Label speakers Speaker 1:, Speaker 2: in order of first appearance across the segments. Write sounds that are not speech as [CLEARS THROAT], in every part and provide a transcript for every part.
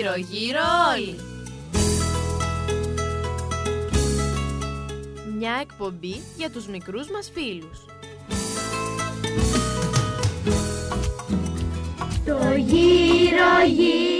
Speaker 1: Γύρω γύρω όλοι. Μια εκπομπή για τους μικρούς μας φίλους.
Speaker 2: Το γύρω γύρω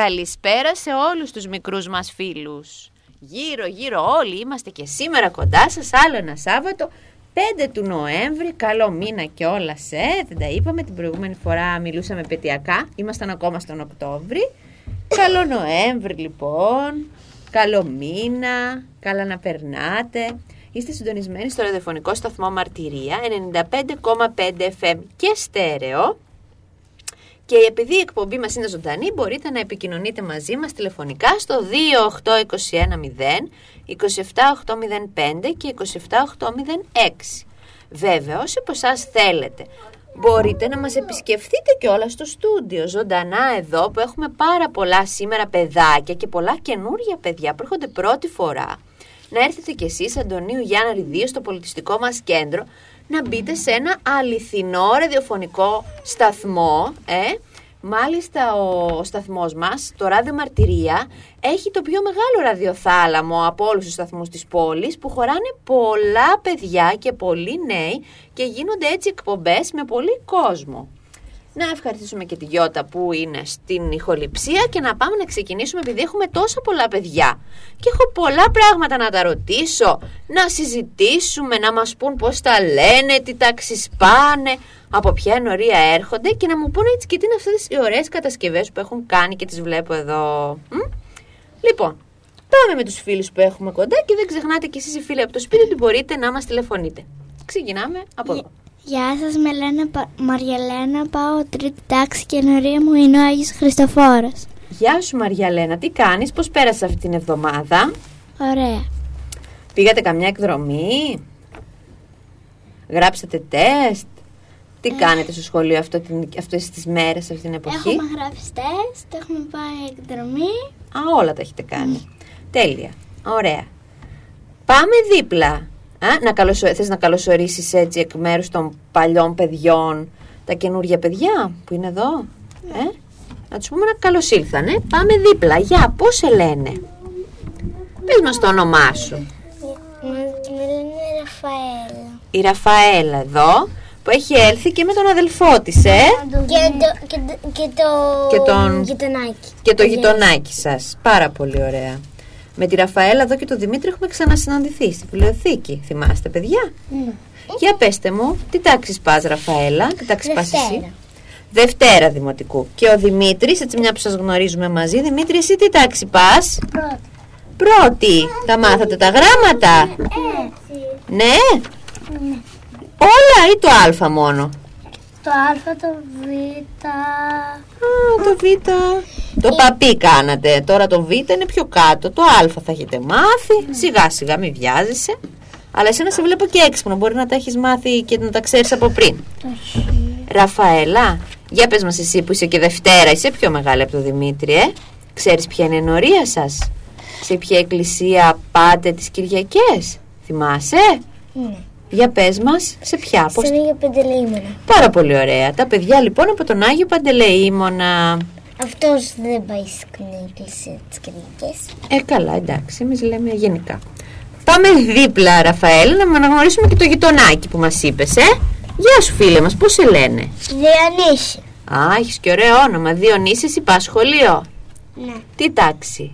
Speaker 1: Καλησπέρα σε όλους τους μικρούς μας φίλους. Γύρω γύρω όλοι είμαστε και σήμερα κοντά σας άλλο ένα Σάββατο 5 του Νοέμβρη, καλό μήνα και όλα σε, δεν τα είπαμε την προηγούμενη φορά μιλούσαμε πετειακά, ήμασταν ακόμα στον Οκτώβρη. Καλό Νοέμβρη λοιπόν, καλό μήνα, καλά να περνάτε. Είστε συντονισμένοι στο ραδιοφωνικό σταθμό Μαρτυρία 95,5 FM και στέρεο. Και επειδή η εκπομπή μας είναι ζωντανή, μπορείτε να επικοινωνείτε μαζί μας τηλεφωνικά στο 28210 27805 και 27806. Βέβαια, όσοι από εσάς θέλετε, μπορείτε να μας επισκεφτείτε και όλα στο στούντιο, ζωντανά εδώ που έχουμε πάρα πολλά σήμερα παιδάκια και πολλά καινούργια παιδιά που έρχονται πρώτη φορά. Να έρθετε κι εσείς, Αντωνίου Γιάνναρη 2, στο πολιτιστικό μας κέντρο, να μπείτε σε ένα αληθινό ραδιοφωνικό σταθμό, ε, Μάλιστα ο σταθμός μας, το Ράδιο Μαρτυρία, έχει το πιο μεγάλο ραδιοθάλαμο από όλους τους σταθμούς της πόλης που χωράνε πολλά παιδιά και πολλοί νέοι και γίνονται έτσι εκπομπές με πολύ κόσμο. Να ευχαριστήσουμε και τη Γιώτα που είναι στην ηχοληψία και να πάμε να ξεκινήσουμε επειδή έχουμε τόσα πολλά παιδιά. Και έχω πολλά πράγματα να τα ρωτήσω, να συζητήσουμε, να μας πούν πώς τα λένε, τι τάξεις πάνε, από ποια ενορία έρχονται και να μου πούνε έτσι και τι είναι αυτές οι ωραίες κατασκευές που έχουν κάνει και τις βλέπω εδώ. Μ; Λοιπόν, πάμε με τους φίλους που έχουμε κοντά και δεν ξεχνάτε κι εσείς οι φίλοι από το σπίτι ότι μπορείτε να μας τηλεφωνείτε. Ξεκινάμε από εδώ.
Speaker 3: Γεια σας, με λένε Πα- Μαριαλένα, πάω τρίτη τάξη και η ενορία μου είναι ο Άγιος Χριστοφόρος.
Speaker 1: Γεια σου Μαριαλένα, τι κάνεις, πώς πέρασες αυτή την εβδομάδα;
Speaker 3: Ωραία.
Speaker 1: Πήγατε καμιά εκδρομή, γράψατε τεστ, τι κάνετε στο σχολείο αυτό, την, αυτές τις μέρες, αυτή την εποχή;
Speaker 3: Έχουμε γράψει τεστ, έχουμε πάει εκδρομή.
Speaker 1: Α, όλα τα έχετε κάνει. Τέλεια. Ωραία. Πάμε δίπλα. Α, να καλωσο... Θες να καλωσορίσεις έτσι εκ μέρους των παλιών παιδιών τα καινούργια παιδιά που είναι εδώ. Ε; Να τους πούμε να καλώς ήλθανε. Πάμε δίπλα. Γεια, πώς σε λένε; Πες μας το όνομά σου.
Speaker 3: Με λένε Ραφαέλα.
Speaker 1: Η Ραφαέλα εδώ που έχει έλθει και με τον αδελφό της, ε;
Speaker 3: Και το, και το, και το,
Speaker 1: Και τον-
Speaker 3: γειτονάκι.
Speaker 1: Και το γειτονάκι σας. Πάρα πολύ ωραία. Με τη Ραφαέλα εδώ και τον Δημήτρη έχουμε ξανασυναντηθεί στη βιβλιοθήκη. Θυμάστε, παιδιά;
Speaker 3: Ναι.
Speaker 1: Για πέστε μου, τι τάξη πας Ραφαέλα, τι τάξη πας εσύ;
Speaker 3: Δευτέρα.
Speaker 1: Δευτέρα Δημοτικού. Και ο Δημήτρης, έτσι μια που σας γνωρίζουμε μαζί, Δημήτρη εσύ τι τάξη πας;
Speaker 3: Πρώτη.
Speaker 1: Πρώτη. Τα μάθατε τα γράμματα;
Speaker 3: Έτσι.
Speaker 1: Ναι. Όλα ή το α μόνο;
Speaker 3: Το α, το β.
Speaker 1: Α, το β. Το παπί κάνατε. Τώρα το β είναι πιο κάτω. Το α θα έχετε μάθει. Σιγά σιγά μην βιάζεσαι. Αλλά εσύ να σε βλέπω και έξυπνο. Μπορεί να τα έχεις μάθει και να τα ξέρεις από πριν.
Speaker 3: Το χ.
Speaker 1: Ραφαέλα, για πες μας εσύ που είσαι και Δευτέρα, είσαι πιο μεγάλη από τον Δημήτρη, ε; Ξέρεις ποια είναι η ενορία σας; Σε ποια εκκλησία πάτε τις Κυριακές; Θυμάσαι;
Speaker 3: Ναι.
Speaker 1: Για πες μας, σε ποια, πώς...
Speaker 3: Στον Άγιο Παντελεήμονα.
Speaker 1: Πάρα πολύ ωραία. Τα παιδιά λοιπόν από τον Άγιο Παντελεήμονα.
Speaker 3: Αυτός δεν πάει στην εκκλησία της Κρήτης.
Speaker 1: Ε, καλά, εντάξει, εμείς λέμε γενικά. Πάμε δίπλα, Ραφαέλ, να αναγνωρίσουμε και το γειτονάκι που μας είπες, ε. Γεια σου φίλε μας, πώς σε λένε;
Speaker 3: Διονύση.
Speaker 1: Α, έχεις και ωραίο όνομα. Διονύσης, είπα σχολείο.
Speaker 3: Ναι.
Speaker 1: Τι τάξη;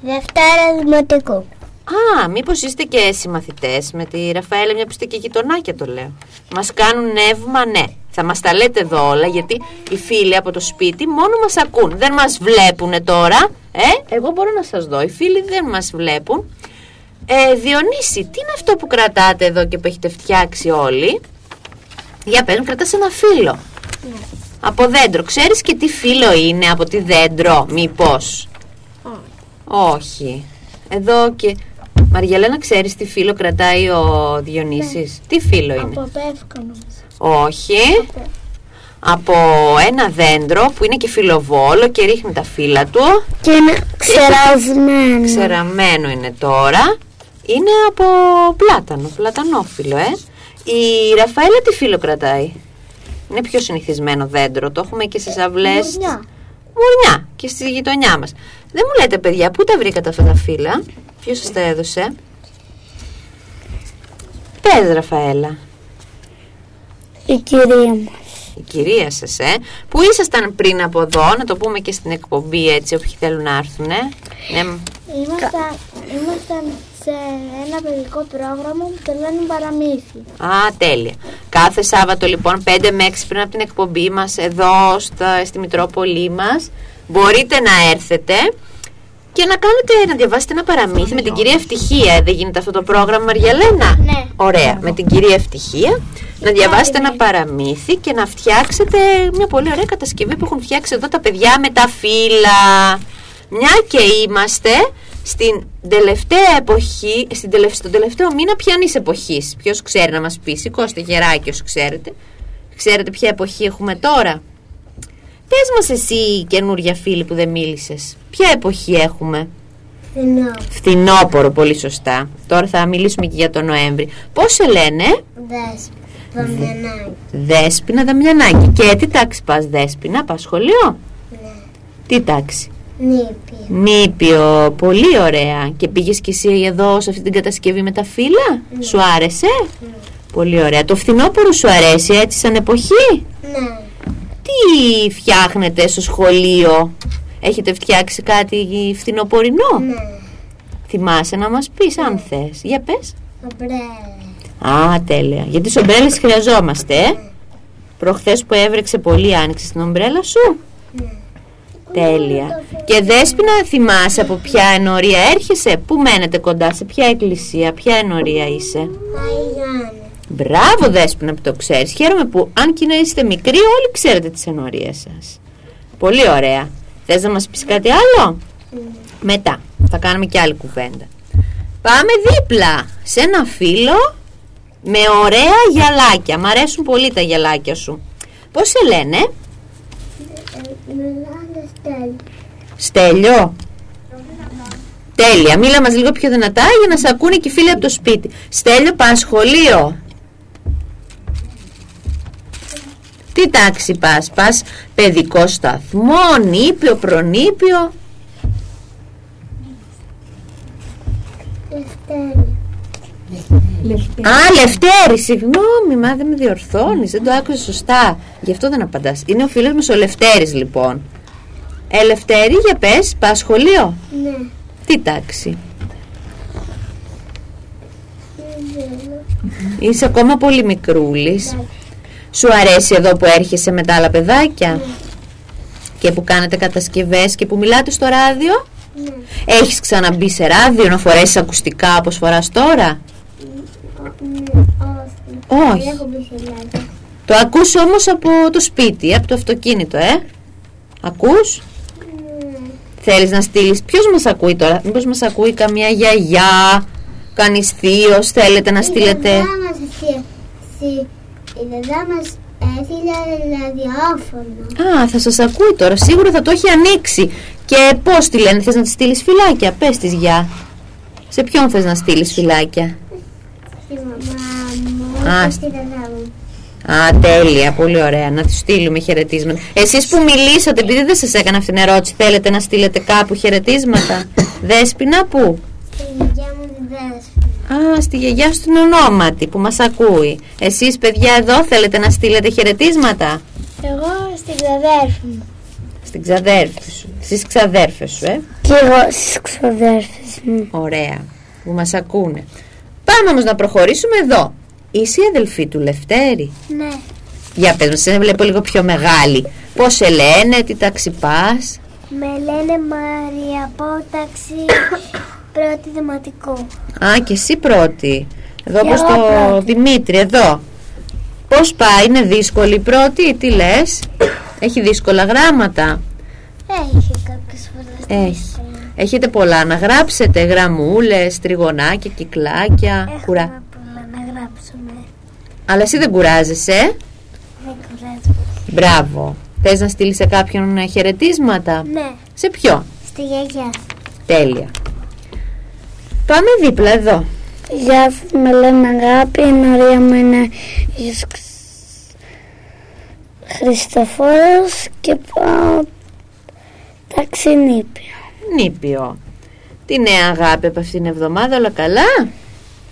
Speaker 3: Δευτέρα Δημοτικού.
Speaker 1: Α, μήπως είστε και συμμαθητές με τη Ραφαέλα, μια που είστε και γειτονάκια το λέω. Μας κάνουν νεύμα, ναι. Θα μας τα λέτε εδώ όλα, γιατί οι φίλοι από το σπίτι μόνο μας ακούν. Δεν μας βλέπουν τώρα. Ε, εγώ μπορώ να σας δω. Οι φίλοι δεν μας βλέπουν. Ε, Διονύση, τι είναι αυτό που κρατάτε εδώ και που έχετε φτιάξει όλοι; Για πες μου, κρατάς ένα φύλλο. Από δέντρο. Ξέρεις και τι φύλλο είναι από τι δέντρο, μήπως; Όχι. Εδώ και... Μαριαλένα, ξέρεις τι φύλλο κρατάει ο Διονύσης; Τι φύλλο είναι;
Speaker 3: Από πεύκα νομίζω.
Speaker 1: Όχι. Από ένα δέντρο που είναι και φιλοβόλο και ρίχνει τα φύλλα του.
Speaker 3: Και είναι ξερασμένο.
Speaker 1: Ξεραμένο είναι τώρα. Είναι από πλάτανο, πλατανόφυλλο, ε. Η Ραφαέλα τι φύλλο κρατάει; Είναι πιο συνηθισμένο δέντρο. Το έχουμε και στις αυλές.
Speaker 3: Μουρνιά.
Speaker 1: Μουρνιά και στη γειτονιά μας. Δεν μου λέτε παιδιά, πού τα βρήκατε αυτά τα φύλλα; Ποιος σας τα έδωσε; Πες Ραφαέλα.
Speaker 3: Η κυρία μου.
Speaker 1: Η κυρία σας, ε. Που ήσασταν πριν από εδώ, να το πούμε και στην εκπομπή έτσι, όποιοι θέλουν να έρθουν, ε. Ναι,
Speaker 3: Ήμασταν, ήμασταν σε ένα παιδικό πρόγραμμα που το λένε παραμύθι.
Speaker 1: Α, τέλεια. Κάθε Σάββατο λοιπόν 5 με 6 πριν από την εκπομπή μας εδώ στα, στη Μητρόπολη μας μπορείτε να έρθετε και να κάνετε, να διαβάσετε ένα παραμύθι με την κυρία Ευτυχία. Δεν γίνεται αυτό το πρόγραμμα, Μαριαλένα.
Speaker 3: Ναι.
Speaker 1: Ωραία. Με την κυρία Ευτυχία να διαβάσετε ένα παραμύθι και να φτιάξετε μια πολύ ωραία κατασκευή που έχουν φτιάξει εδώ τα παιδιά με τα φύλλα. Μια και είμαστε στην τελευταία εποχή, στην τελευ- στον τελευταίο μήνα πιανής εποχής. Ποιος ξέρει να μας πει, σηκώστε γεράκι όσοι ξέρετε. Ξέρετε ποια εποχή έχουμε τώρα; Πες μας εσύ καινούρια φίλη που δεν μίλησες. Ποια εποχή έχουμε;
Speaker 3: Φινό.
Speaker 1: Φθινόπορο, πολύ σωστά. Τώρα θα μιλήσουμε και για τον Νοέμβρη. Πώς σε λένε,
Speaker 3: Δες. Δαμιανάκι.
Speaker 1: Δέσποινα Δαμιανάκη. Και τι τάξη πας Δέσποινα, πας σχολείο;
Speaker 3: Ναι.
Speaker 1: Τι τάξη;
Speaker 3: Νύπη.
Speaker 1: Νήπιο, πολύ ωραία. Και πήγες κι εσύ εδώ σε αυτή την κατασκευή με τα φύλλα; Σου άρεσε; Πολύ ωραία. Το φθινόπωρο σου αρέσει έτσι σαν εποχή;
Speaker 3: Ναι.
Speaker 1: Τι φτιάχνετε στο σχολείο; Έχετε φτιάξει κάτι φθινοπορεινό;
Speaker 3: Ναι.
Speaker 1: Θυμάσαι να μας πεις αν θες. Για πες.
Speaker 3: Ομπρέλα.
Speaker 1: Α, τέλεια. Γιατί τις ομπρέλες χρειαζόμαστε, ε; Προχθές που έβρεξε πολύ άνοιξε την ομπρέλα σου.
Speaker 3: Ναι.
Speaker 1: Τέλεια. Και Δέσποινα, θυμάσαι από ποια ενορία έρχεσαι, πού μένετε κοντά, σε ποια εκκλησία, ποια ενορία είσαι;
Speaker 3: Αγιάννη.
Speaker 1: Μπράβο Δέσποινα που το ξέρεις. Χαίρομαι που αν και να είστε μικροί όλοι ξέρετε τις ενορίες σας. Πολύ ωραία. Θες να μας πεις κάτι άλλο; Μετά. Θα κάνουμε και άλλη κουβέντα. Πάμε δίπλα σε ένα φίλο με ωραία γυαλάκια. Μ' αρέσουν πολύ τα γυαλάκια σου. Πώς σε λένε;
Speaker 3: Μιλάνε στέλνει.
Speaker 1: Στέλιο. Τέλεια. Μίλα μας λίγο πιο δυνατά για να σε ακούνε και οι φίλοι από το σπίτι. Στέλιο, πας σχολείο. Τι τάξη πας, πας παιδικό σταθμό, νήπιο, προνήπιο.
Speaker 3: Στέλνει.
Speaker 1: Α, Λευτέρη, συγγνώμη, μα δεν με διορθώνεις, δεν το άκουσες σωστά. Γι' αυτό δεν απαντάς. Είναι ο φίλος μας ο Λευτέρης λοιπόν. Ε, Λευτέρη, για πες, πας σχολείο;
Speaker 3: Ναι.
Speaker 1: Τι τάξη; Είσαι ακόμα πολύ μικρούλης. Σου αρέσει εδώ που έρχεσαι με τα άλλα παιδάκια και που κάνετε κατασκευές και που μιλάτε στο ράδιο;
Speaker 3: Ναι.
Speaker 1: Έχεις ξαναμπεί σε ράδιο να φορέσεις ακουστικά όπως φοράς τώρα;
Speaker 3: Ναι. Όχι.
Speaker 1: Όχι.
Speaker 3: Δεν έχω μπει σε λάδι.
Speaker 1: Το ακούς όμως από το σπίτι, από το αυτοκίνητο, ε; Ακούς;
Speaker 3: Ναι.
Speaker 1: Θέλεις να στείλεις. Ποιος μας ακούει τώρα; Μήπως μας ακούει καμία γιαγιά, κανείς θείος, θέλετε να στείλετε;
Speaker 3: Η δεδά μας εσύ- εσύ- η δεδά μας έστειλε ραδιόφωνο.
Speaker 1: Α, θα σας ακούει τώρα. Σίγουρα θα το έχει ανοίξει. Και πώς τη λένε, θες να της στείλεις φυλάκια; Πες της γεια. Σε ποιον θες να στείλεις φυλάκια;
Speaker 3: Στη μαμά μου
Speaker 1: Α,
Speaker 3: και στη δεδά μου.
Speaker 1: Α, τέλεια, πολύ ωραία. Να τους στείλουμε χαιρετίσματα. Εσείς που μιλήσατε, επειδή δεν σας έκανα αυτήν την ερώτηση, θέλετε να στείλετε κάπου χαιρετίσματα; Δέσποινα, πού;
Speaker 3: Στη γιαγιά μου τη δέσποινα.
Speaker 1: Α, στη γιαγιά σου την ονόματι που μας ακούει. Εσείς παιδιά εδώ θέλετε να στείλετε χαιρετίσματα;
Speaker 3: Εγώ στην ξαδέρφη μου.
Speaker 1: Στην ξαδέρφη σου. Στις ξαδέρφες σου, ε.
Speaker 3: Και εγώ στις ξαδέρφες μου.
Speaker 1: Ωραία. Που μας ακούνε. Πάμε όμως να προχωρήσουμε εδώ. Είσαι η αδελφή του Λευτέρη;
Speaker 3: Ναι.
Speaker 1: Για πες μας, σε βλέπω λίγο πιο μεγάλη. Πώς σε λένε, τι τάξη πας.
Speaker 3: Με λένε Μαρία Πόταξη [COUGHS] πρώτη δημοτικού.
Speaker 1: Α, και εσύ πρώτη. Εδώ
Speaker 3: Και
Speaker 1: όπως
Speaker 3: εγώ
Speaker 1: το
Speaker 3: πρώτη.
Speaker 1: Δημήτρη, εδώ. Πώς πάει, είναι δύσκολη η πρώτη, τι λες; Έχει δύσκολα γράμματα;
Speaker 3: Έχει κάποιες φορές.
Speaker 1: Έχει. Έχετε πολλά να γράψετε, γραμμούλες, τριγωνάκια, κυκλάκια,
Speaker 3: Έχουμε
Speaker 1: κουρά.
Speaker 3: πολλά να γράψουμε.
Speaker 1: Αλλά εσύ δεν κουράζεσαι.
Speaker 3: Δεν κουράζουμε.
Speaker 1: Μπράβο. Θες να στείλεις σε κάποιον ε, χαιρετίσματα;
Speaker 3: Ναι.
Speaker 1: Σε ποιο.
Speaker 3: Στη γιαγιά.
Speaker 1: Τέλεια. Πάμε δίπλα εδώ.
Speaker 3: Γεια σας, με λένε Αγάπη, η νωρία μου είναι η Σ- Χριστοφόρος και πάω ταξινήπιο.
Speaker 1: Νήπιο. Τι νέα αγάπη από αυτήν την εβδομάδα, όλα καλά;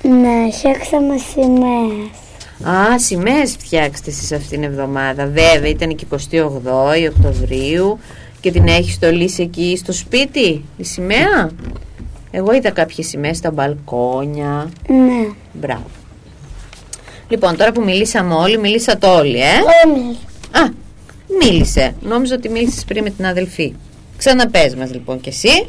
Speaker 3: Ναι, φτιάξαμε σημαίες.
Speaker 1: Α, σημαίες φτιάξτε εσείς αυτήν την εβδομάδα. Βέβαια, ήταν και 28η Οκτωβρίου και την έχεις στολίσει εκεί στο σπίτι, η σημαία; Εγώ είδα κάποιες σημαίες στα μπαλκόνια.
Speaker 3: Ναι.
Speaker 1: Μπράβο. Λοιπόν, τώρα που μιλήσαμε όλοι, μιλήσατε όλοι, ε.
Speaker 3: Όλοι.
Speaker 1: Α, μίλησε. Νόμιζα ότι μίλησες πριν με την αδελφή. Ξαναπες μας λοιπόν κι εσύ.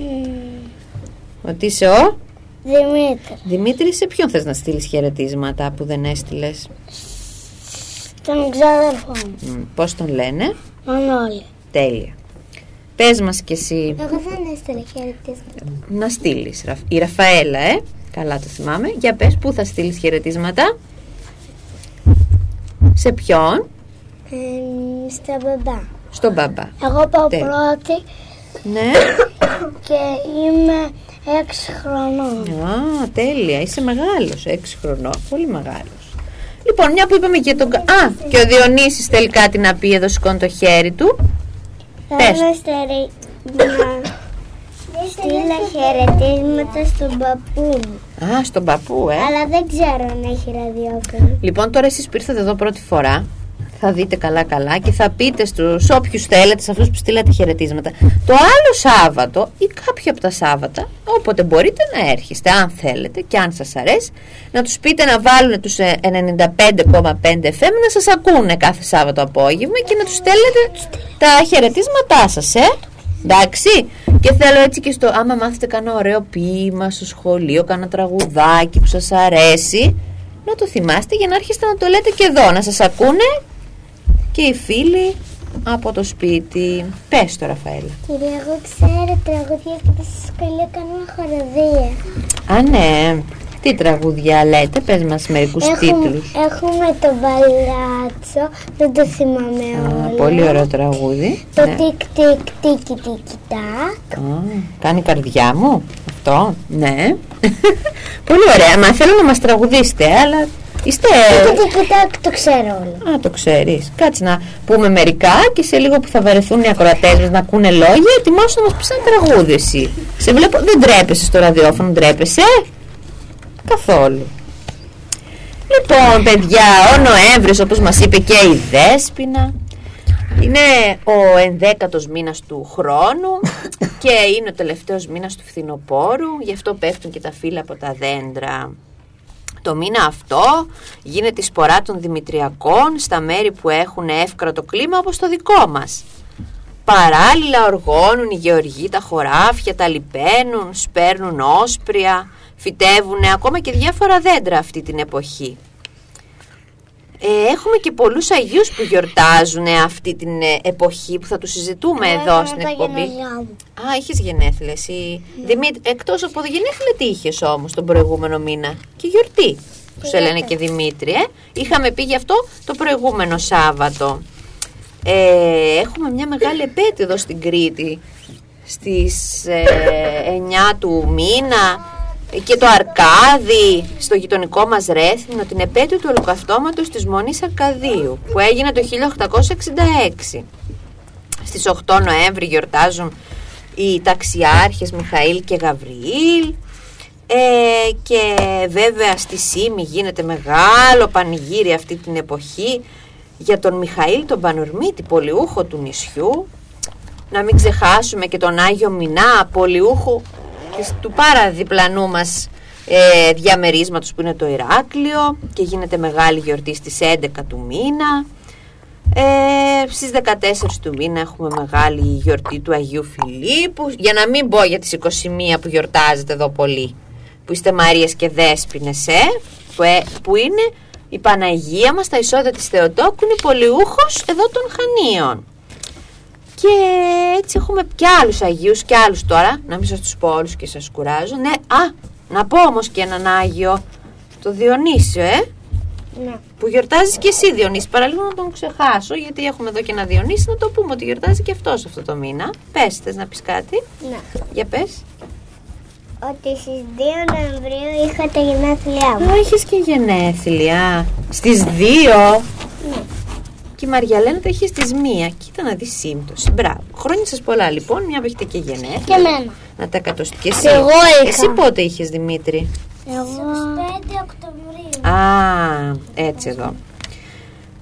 Speaker 1: Ότι είσαι ο
Speaker 3: Δημήτρης.
Speaker 1: Δημήτρη, σε ποιον θες να στείλεις χαιρετίσματα που δεν έστειλες;
Speaker 3: Τον ξάδερφό μου.
Speaker 1: Μ, Πώς τον λένε;
Speaker 3: Μανώλη.
Speaker 1: Τέλεια. Πες μας κι εσύ
Speaker 3: Εγώ δεν έστειλε χαιρετίσματα.
Speaker 1: να στείλεις. Ραφ- Η Ραφαέλα, ε. Καλά το θυμάμαι. Για πες πού θα στείλεις χαιρετίσματα; Σε ποιον;
Speaker 3: Ε, στα μπαμπά.
Speaker 1: Στον μπαμπά.
Speaker 3: Εγώ πάω
Speaker 1: Τέλεια.
Speaker 3: πρώτη
Speaker 1: Ναι.
Speaker 3: και είμαι έξι χρονών.
Speaker 1: Α, τέλεια. Είσαι μεγάλος. Έξι χρονών. Πολύ μεγάλος. Λοιπόν, μια που είπαμε και τον... κα- Α, και ο Διονύσης θέλει κάτι να πει εδώ σηκώνει το χέρι του. Πες.
Speaker 3: Θέλω στερή να στείλω χαιρετίσματα στον παππού μου.
Speaker 1: Α, στον παππού, ε.
Speaker 3: Αλλά δεν ξέρω αν έχει ραδιόφωνο.
Speaker 1: Λοιπόν, τώρα εσείς που ήρθατε εδώ πρώτη φορά, θα δείτε καλά καλά και θα πείτε στους όποιους θέλετε, σε αυτούς που στείλατε χαιρετίσματα. Το άλλο Σάββατο ή κάποιο από τα Σάββατα, όποτε μπορείτε να έρχεστε, αν θέλετε και αν σας αρέσει, να τους πείτε να βάλουν τους ε, 95,5 FM να σας ακούνε κάθε Σάββατο απόγευμα και να τους στέλνετε τα χαιρετίσματά σας, ε. Εντάξει, και θέλω έτσι και στο άμα μάθετε κανένα ωραίο ποίημα στο σχολείο, κανένα τραγουδάκι που σας αρέσει, να το θυμάστε για να έρχεστε να το λέτε και εδώ, να σας ακούνε και οι φίλοι από το σπίτι. Πες το Ραφαέλα.
Speaker 3: Κυρία, εγώ ξέρω τραγουδία και τα σχολείο κάνουμε χοροδία.
Speaker 1: Α, ναι. Τι τραγούδια λέτε, πες μας μερικούς τίτλους.
Speaker 3: έχουμε το μπαλάτσο, δεν το θυμάμαι
Speaker 1: Α,
Speaker 3: όλο.
Speaker 1: πολύ ωραίο τραγούδι.
Speaker 3: Το
Speaker 1: Ναι.
Speaker 3: τικ τικ τίκι τίκι τάκ.
Speaker 1: Α, κάνει καρδιά μου αυτό, ναι. [LAUGHS] πολύ ωραία. Μα θέλω να μας τραγουδήσετε, αλλά είστε...
Speaker 3: Τίκι τίκι τάκ το ξέρω όλο.
Speaker 1: Α, το ξέρεις. Κάτσε να πούμε μερικά και σε λίγο που θα βαρεθούν οι ακροατές μας να ακούνε λόγια, ετοιμάσου να μας πεις ένα τραγούδι εσύ. Σε βλέπω, δεν τρέπεσαι στο ραδιόφωνο, τρέπεσαι. Καθόλου. Λοιπόν, παιδιά, ο Νοέμβρης, όπως μας είπε και η Δέσποινα, είναι ο ενδέκατος μήνας του χρόνου [LAUGHS] και είναι ο τελευταίος μήνας του φθινοπόρου, γι' αυτό πέφτουν και τα φύλλα από τα δέντρα. Το μήνα αυτό γίνεται η σπορά των Δημητριακών στα μέρη που έχουν εύκρατο κλίμα όπως το δικό μας. Παράλληλα οργώνουν οι γεωργοί τα χωράφια, τα λιπαίνουν, σπέρνουν όσπρια, φυτεύουν ακόμα και διάφορα δέντρα αυτή την εποχή. Ε, έχουμε και πολλούς Αγίους που γιορτάζουν αυτή την ε, εποχή που θα τους συζητούμε εδώ στην εκπομπή. Α, είχες γενέθλια εσύ. Δημήτρη, εκτός από γενέθλια, τι είχες όμως τον προηγούμενο μήνα; Και γιορτή. Που σε λένε και Δημήτρη, ε. Είχαμε πει γι' αυτό το προηγούμενο Σάββατο. Ε, έχουμε μια μεγάλη επέτειο εδώ στην Κρήτη. Στις ε, 9 του μήνα και το Αρκάδι στο γειτονικό μας Ρέθμινο την επέτειο του ολοκαυτώματος της Μονής Αρκαδίου που έγινε το 1866. Στις 8 Νοέμβρη γιορτάζουν οι ταξιάρχες Μιχαήλ και Γαβριήλ ε, και βέβαια στη Σίμη γίνεται μεγάλο πανηγύρι αυτή την εποχή για τον Μιχαήλ τον Πανορμίτη, πολιούχο του νησιού. Να μην ξεχάσουμε και τον Άγιο Μινά, πολιούχο του πάρα διπλανού μας ε, διαμερίσματος που είναι το Ηράκλειο και γίνεται μεγάλη γιορτή στις 11 του μήνα. Ε, στις 14 του μήνα έχουμε μεγάλη γιορτή του Αγίου Φιλίππου για να μην πω για τις 21 που γιορτάζετε εδώ πολύ που είστε Μαρίες και Δέσποινες ε, που, ε, που είναι η Παναγία μας, τα εισόδια της Θεοτόκου είναι πολυούχος εδώ των Χανίων. Και έτσι έχουμε και άλλους Αγίους και άλλους τώρα, να μην σας τους πω όλους και σας κουράζω. Ναι, α, να πω όμως και έναν Άγιο, το Διονύσιο, ε.
Speaker 3: Ναι.
Speaker 1: Που γιορτάζει και εσύ Διονύση. Παραλίγο να τον ξεχάσω, γιατί έχουμε εδώ και ένα Διονύση, να το πούμε ότι γιορτάζει και αυτός αυτό το μήνα. Πες, θες να πεις κάτι;
Speaker 3: Ναι.
Speaker 1: Για πες.
Speaker 3: Ότι στις 2 Νοεμβρίου είχα τα γενέθλιά μου.
Speaker 1: Α, έχεις και γενέθλια. Στις 2. Και η Μαριαλένα τα είχε στις 1. Κοίτα να δεις σύμπτωση. Μπράβο. Χρόνια σας πολλά λοιπόν, μια που έχετε και γενέθλια.
Speaker 3: Και εμένα.
Speaker 1: Να τα κατοστεί. Και εσύ.
Speaker 3: Και εγώ είχα.
Speaker 1: Εσύ πότε είχες Δημήτρη;
Speaker 3: Εγώ. 5 Οκτωβρίου.
Speaker 1: Α, έτσι εδώ.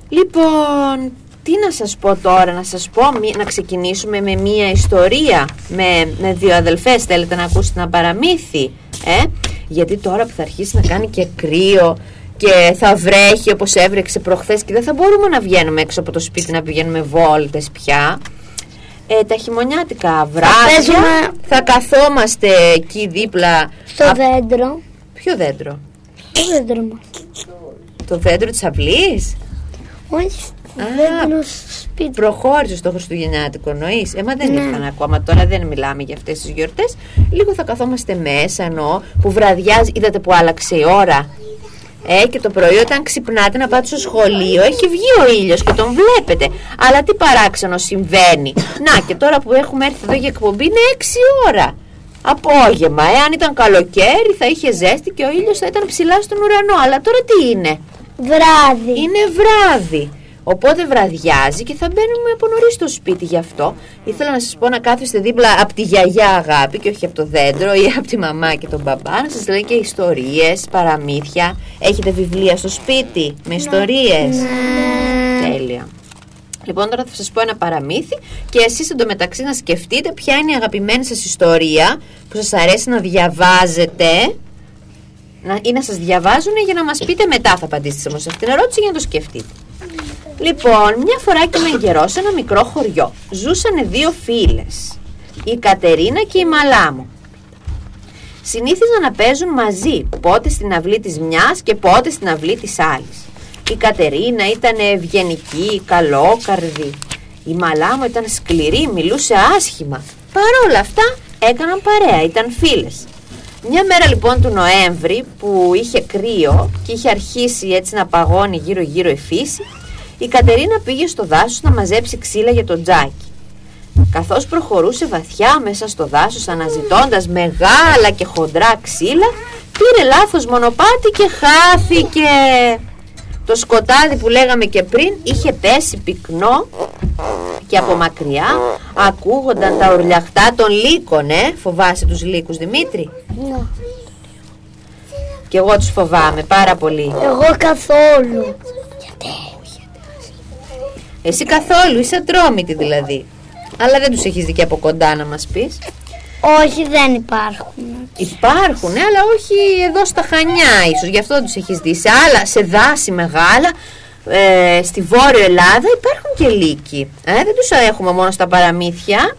Speaker 1: Λοιπόν, τι να σας πω τώρα, να σας πω, μη- να ξεκινήσουμε με μία ιστορία, με, με δύο αδελφές, θέλετε να ακούσετε ένα παραμύθι, ε; Γιατί τώρα που θα αρχίσει να κάνει και κρύο και θα βρέχει όπως έβρεξε προχθές και δεν θα μπορούμε να βγαίνουμε έξω από το σπίτι να πηγαίνουμε βόλτες πια. Ε, τα χειμωνιάτικα βράδια
Speaker 3: παίζουμε-
Speaker 1: θα καθόμαστε εκεί δίπλα.
Speaker 3: Στο
Speaker 1: Α,
Speaker 3: δέντρο.
Speaker 1: Ποιο δέντρο;
Speaker 3: Στο δέντρο μας.
Speaker 1: Το δέντρο της αυλής;
Speaker 3: Όχι στο
Speaker 1: Α,
Speaker 3: δέντρο στο σπίτι.
Speaker 1: Προχώρησε στο Χριστουγεννιάτικο εννοείς; Έμα δεν
Speaker 3: Ναι.
Speaker 1: ήρθαν ακόμα τώρα, δεν μιλάμε για αυτές τις γιορτές. Λίγο θα καθόμαστε μέσα εννοώ που βραδιάζει. Είδατε που άλλαξε η ώρα; Ε, και το πρωί όταν ξυπνάτε να πάτε στο σχολείο έχει βγει ο ήλιος και τον βλέπετε. Αλλά τι παράξενο συμβαίνει. Να και τώρα που έχουμε έρθει εδώ για εκπομπή είναι 6 ώρα. Απόγευμα, ε, αν ήταν καλοκαίρι θα είχε ζέστη και ο ήλιος θα ήταν ψηλά στον ουρανό. Αλλά τώρα τι είναι;
Speaker 3: Βράδυ.
Speaker 1: Είναι βράδυ. Οπότε βραδιάζει και θα μπαίνουμε από νωρίς στο σπίτι γι' αυτό. Ήθελα να σας πω να κάθεστε δίπλα από τη γιαγιά αγάπη και όχι από το δέντρο ή από τη μαμά και τον μπαμπά. Να σας λέει και ιστορίες, παραμύθια. Έχετε βιβλία στο σπίτι με ιστορίες; Τέλεια. Λοιπόν, τώρα θα σας πω ένα παραμύθι και εσείς εντωμεταξύ να σκεφτείτε ποια είναι η αγαπημένη σας ιστορία που σας αρέσει να διαβάζετε να, ή να σας διαβάζουν για να μας πείτε μετά θα απαντήσετε όμως σε αυτήν την ερώτηση για να το σκεφτείτε. Λοιπόν, μια φορά και με καιρό σε ένα μικρό χωριό ζούσανε δύο φίλες, η Κατερίνα και η Μαλάμου. Συνήθιζαν να παίζουν μαζί, πότε στην αυλή της μιας και πότε στην αυλή της άλλης. Η Κατερίνα ήταν ευγενική, καλόκαρδη. Η Μαλάμου ήταν σκληρή, μιλούσε άσχημα. Παρόλα αυτά έκαναν παρέα, ήταν φίλες. Μια μέρα λοιπόν του Νοέμβρη που είχε κρύο και είχε αρχίσει έτσι να παγώνει γύρω γύρω η φύση, η Κατερίνα πήγε στο δάσος να μαζέψει ξύλα για τον τζάκι. Καθώς προχωρούσε βαθιά μέσα στο δάσος αναζητώντας μεγάλα και χοντρά ξύλα, πήρε λάθος μονοπάτι και χάθηκε. Το σκοτάδι που λέγαμε και πριν είχε πέσει πυκνό και από μακριά ακούγονταν τα ουρλιαχτά των λύκων, ε. Φοβάσαι τους λύκους, Δημήτρη;
Speaker 3: Ναι.
Speaker 1: Και εγώ τους φοβάμαι πάρα πολύ.
Speaker 3: Εγώ καθόλου.
Speaker 1: Εσύ καθόλου, είσαι ατρόμητη δηλαδή. Αλλά δεν τους έχεις δει και από κοντά να μας πεις.
Speaker 3: Όχι, δεν υπάρχουν.
Speaker 1: Υπάρχουν, ε, αλλά όχι εδώ στα Χανιά ίσως, γι' αυτό δεν τους έχεις δει. Σε άλλα, σε δάση μεγάλα, ε, στη Βόρεια Ελλάδα υπάρχουν και λύκοι. Ε, δεν τους έχουμε μόνο στα παραμύθια.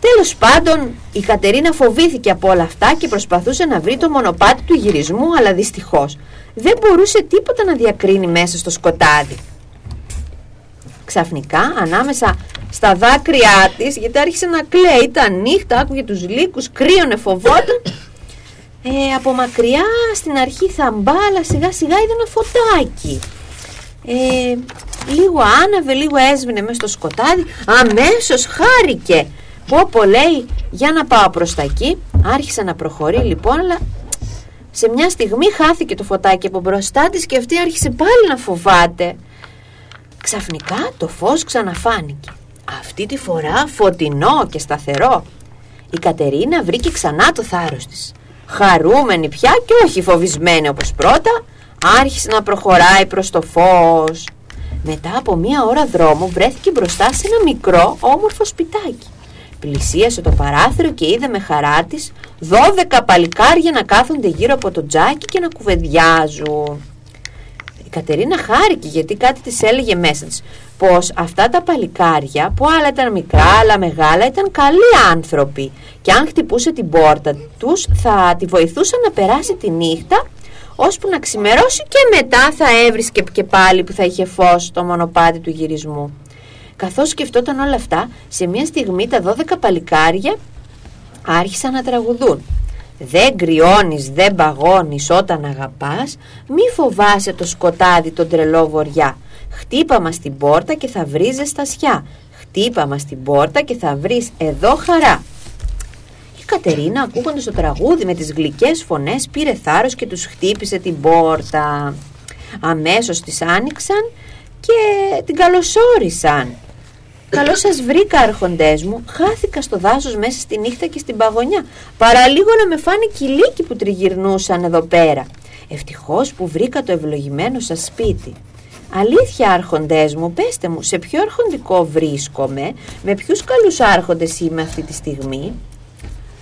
Speaker 1: Τέλος πάντων, η Κατερίνα φοβήθηκε από όλα αυτά και προσπαθούσε να βρει το μονοπάτι του γυρισμού, αλλά δυστυχώς δεν μπορούσε τίποτα να διακρίνει μέσα στο σκοτάδι. Ξαφνικά, ανάμεσα στα δάκρυά της, γιατί άρχισε να κλαίει, ήταν νύχτα, άκουγε τους λύκους, κρύωνε, φοβόταν. Ε, από μακριά στην αρχή θα μπάλα, σιγά σιγά είδε ένα φωτάκι. Ε, λίγο άναβε, λίγο έσβηνε μέσα στο σκοτάδι, αμέσως χάρηκε Πω λέει για να πάω προς τα εκεί Άρχισε να προχωρεί λοιπόν αλλά σε μια στιγμή χάθηκε το φωτάκι από μπροστά της και αυτή άρχισε πάλι να φοβάται Ξαφνικά το φως ξαναφάνηκε. Αυτή τη φορά φωτεινό και σταθερό. Η Κατερίνα βρήκε ξανά το θάρρος της. Χαρούμενη πια και όχι φοβισμένη όπως πρώτα Άρχισε να προχωράει προς το φως. Μετά από μία ώρα δρόμου βρέθηκε μπροστά σε ένα μικρό όμορφο σπιτάκι. Πλησίασε το παράθυρο και είδε με χαρά της δώδεκα παλικάρια να κάθονται γύρω από το τζάκι και να κουβεντιάζουν. Η Κατερίνα χάρηκε γιατί κάτι της έλεγε μέσα της πως αυτά τα παλικάρια που άλλα ήταν μικρά άλλα μεγάλα ήταν καλοί άνθρωποι και αν χτυπούσε την πόρτα τους θα τη βοηθούσαν να περάσει τη νύχτα ώσπου να ξημερώσει και μετά θα έβρισκε και πάλι που θα είχε φως στο μονοπάτι του γυρισμού. Καθώς σκεφτόταν όλα αυτά, σε μια στιγμή τα δώδεκα παλικάρια άρχισαν να τραγουδούν. Δεν κρυώνεις, δεν παγώνεις όταν αγαπάς, μη φοβάσαι το σκοτάδι τον τρελό βοριά. Χτύπα μας την πόρτα και θα βρεις ζεστασιά. Χτύπα μας την πόρτα και θα βρεις εδώ χαρά. Η Κατερίνα ακούγοντας το τραγούδι με τις γλυκές φωνές πήρε θάρρος και τους χτύπησε την πόρτα. Αμέσως τις άνοιξαν και την καλωσόρισαν. Καλώ σας βρήκα, Άρχοντέ μου. Χάθηκα στο δάσος μέσα στη νύχτα και στην παγωνιά. Παραλίγο να με φάνε κυλίκι που τριγυρνούσαν εδώ πέρα. Ευτυχώς που βρήκα το ευλογημένο σας σπίτι. Αλήθεια, Άρχοντέ μου, πέστε μου, σε ποιο αρχοντικό βρίσκομαι, με ποιους καλούς άρχοντες είμαι αυτή τη στιγμή;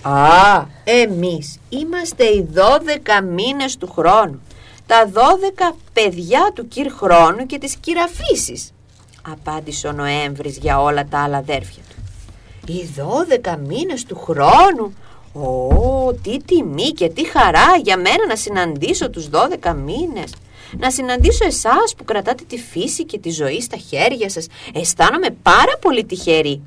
Speaker 1: Α, εμείς είμαστε οι 12 μήνες του χρόνου. Τα 12 παιδιά του κυρ χρόνου και της κυραφίσης απάντησε ο Νοέμβρης για όλα τα άλλα αδέρφια του. Οι δώδεκα μήνες του χρόνου. Ω, τι τιμή και τι χαρά για μένα να συναντήσω τους δώδεκα μήνες. Να συναντήσω εσάς που κρατάτε τη φύση και τη ζωή στα χέρια σας. Αισθάνομαι πάρα πολύ τυχερή.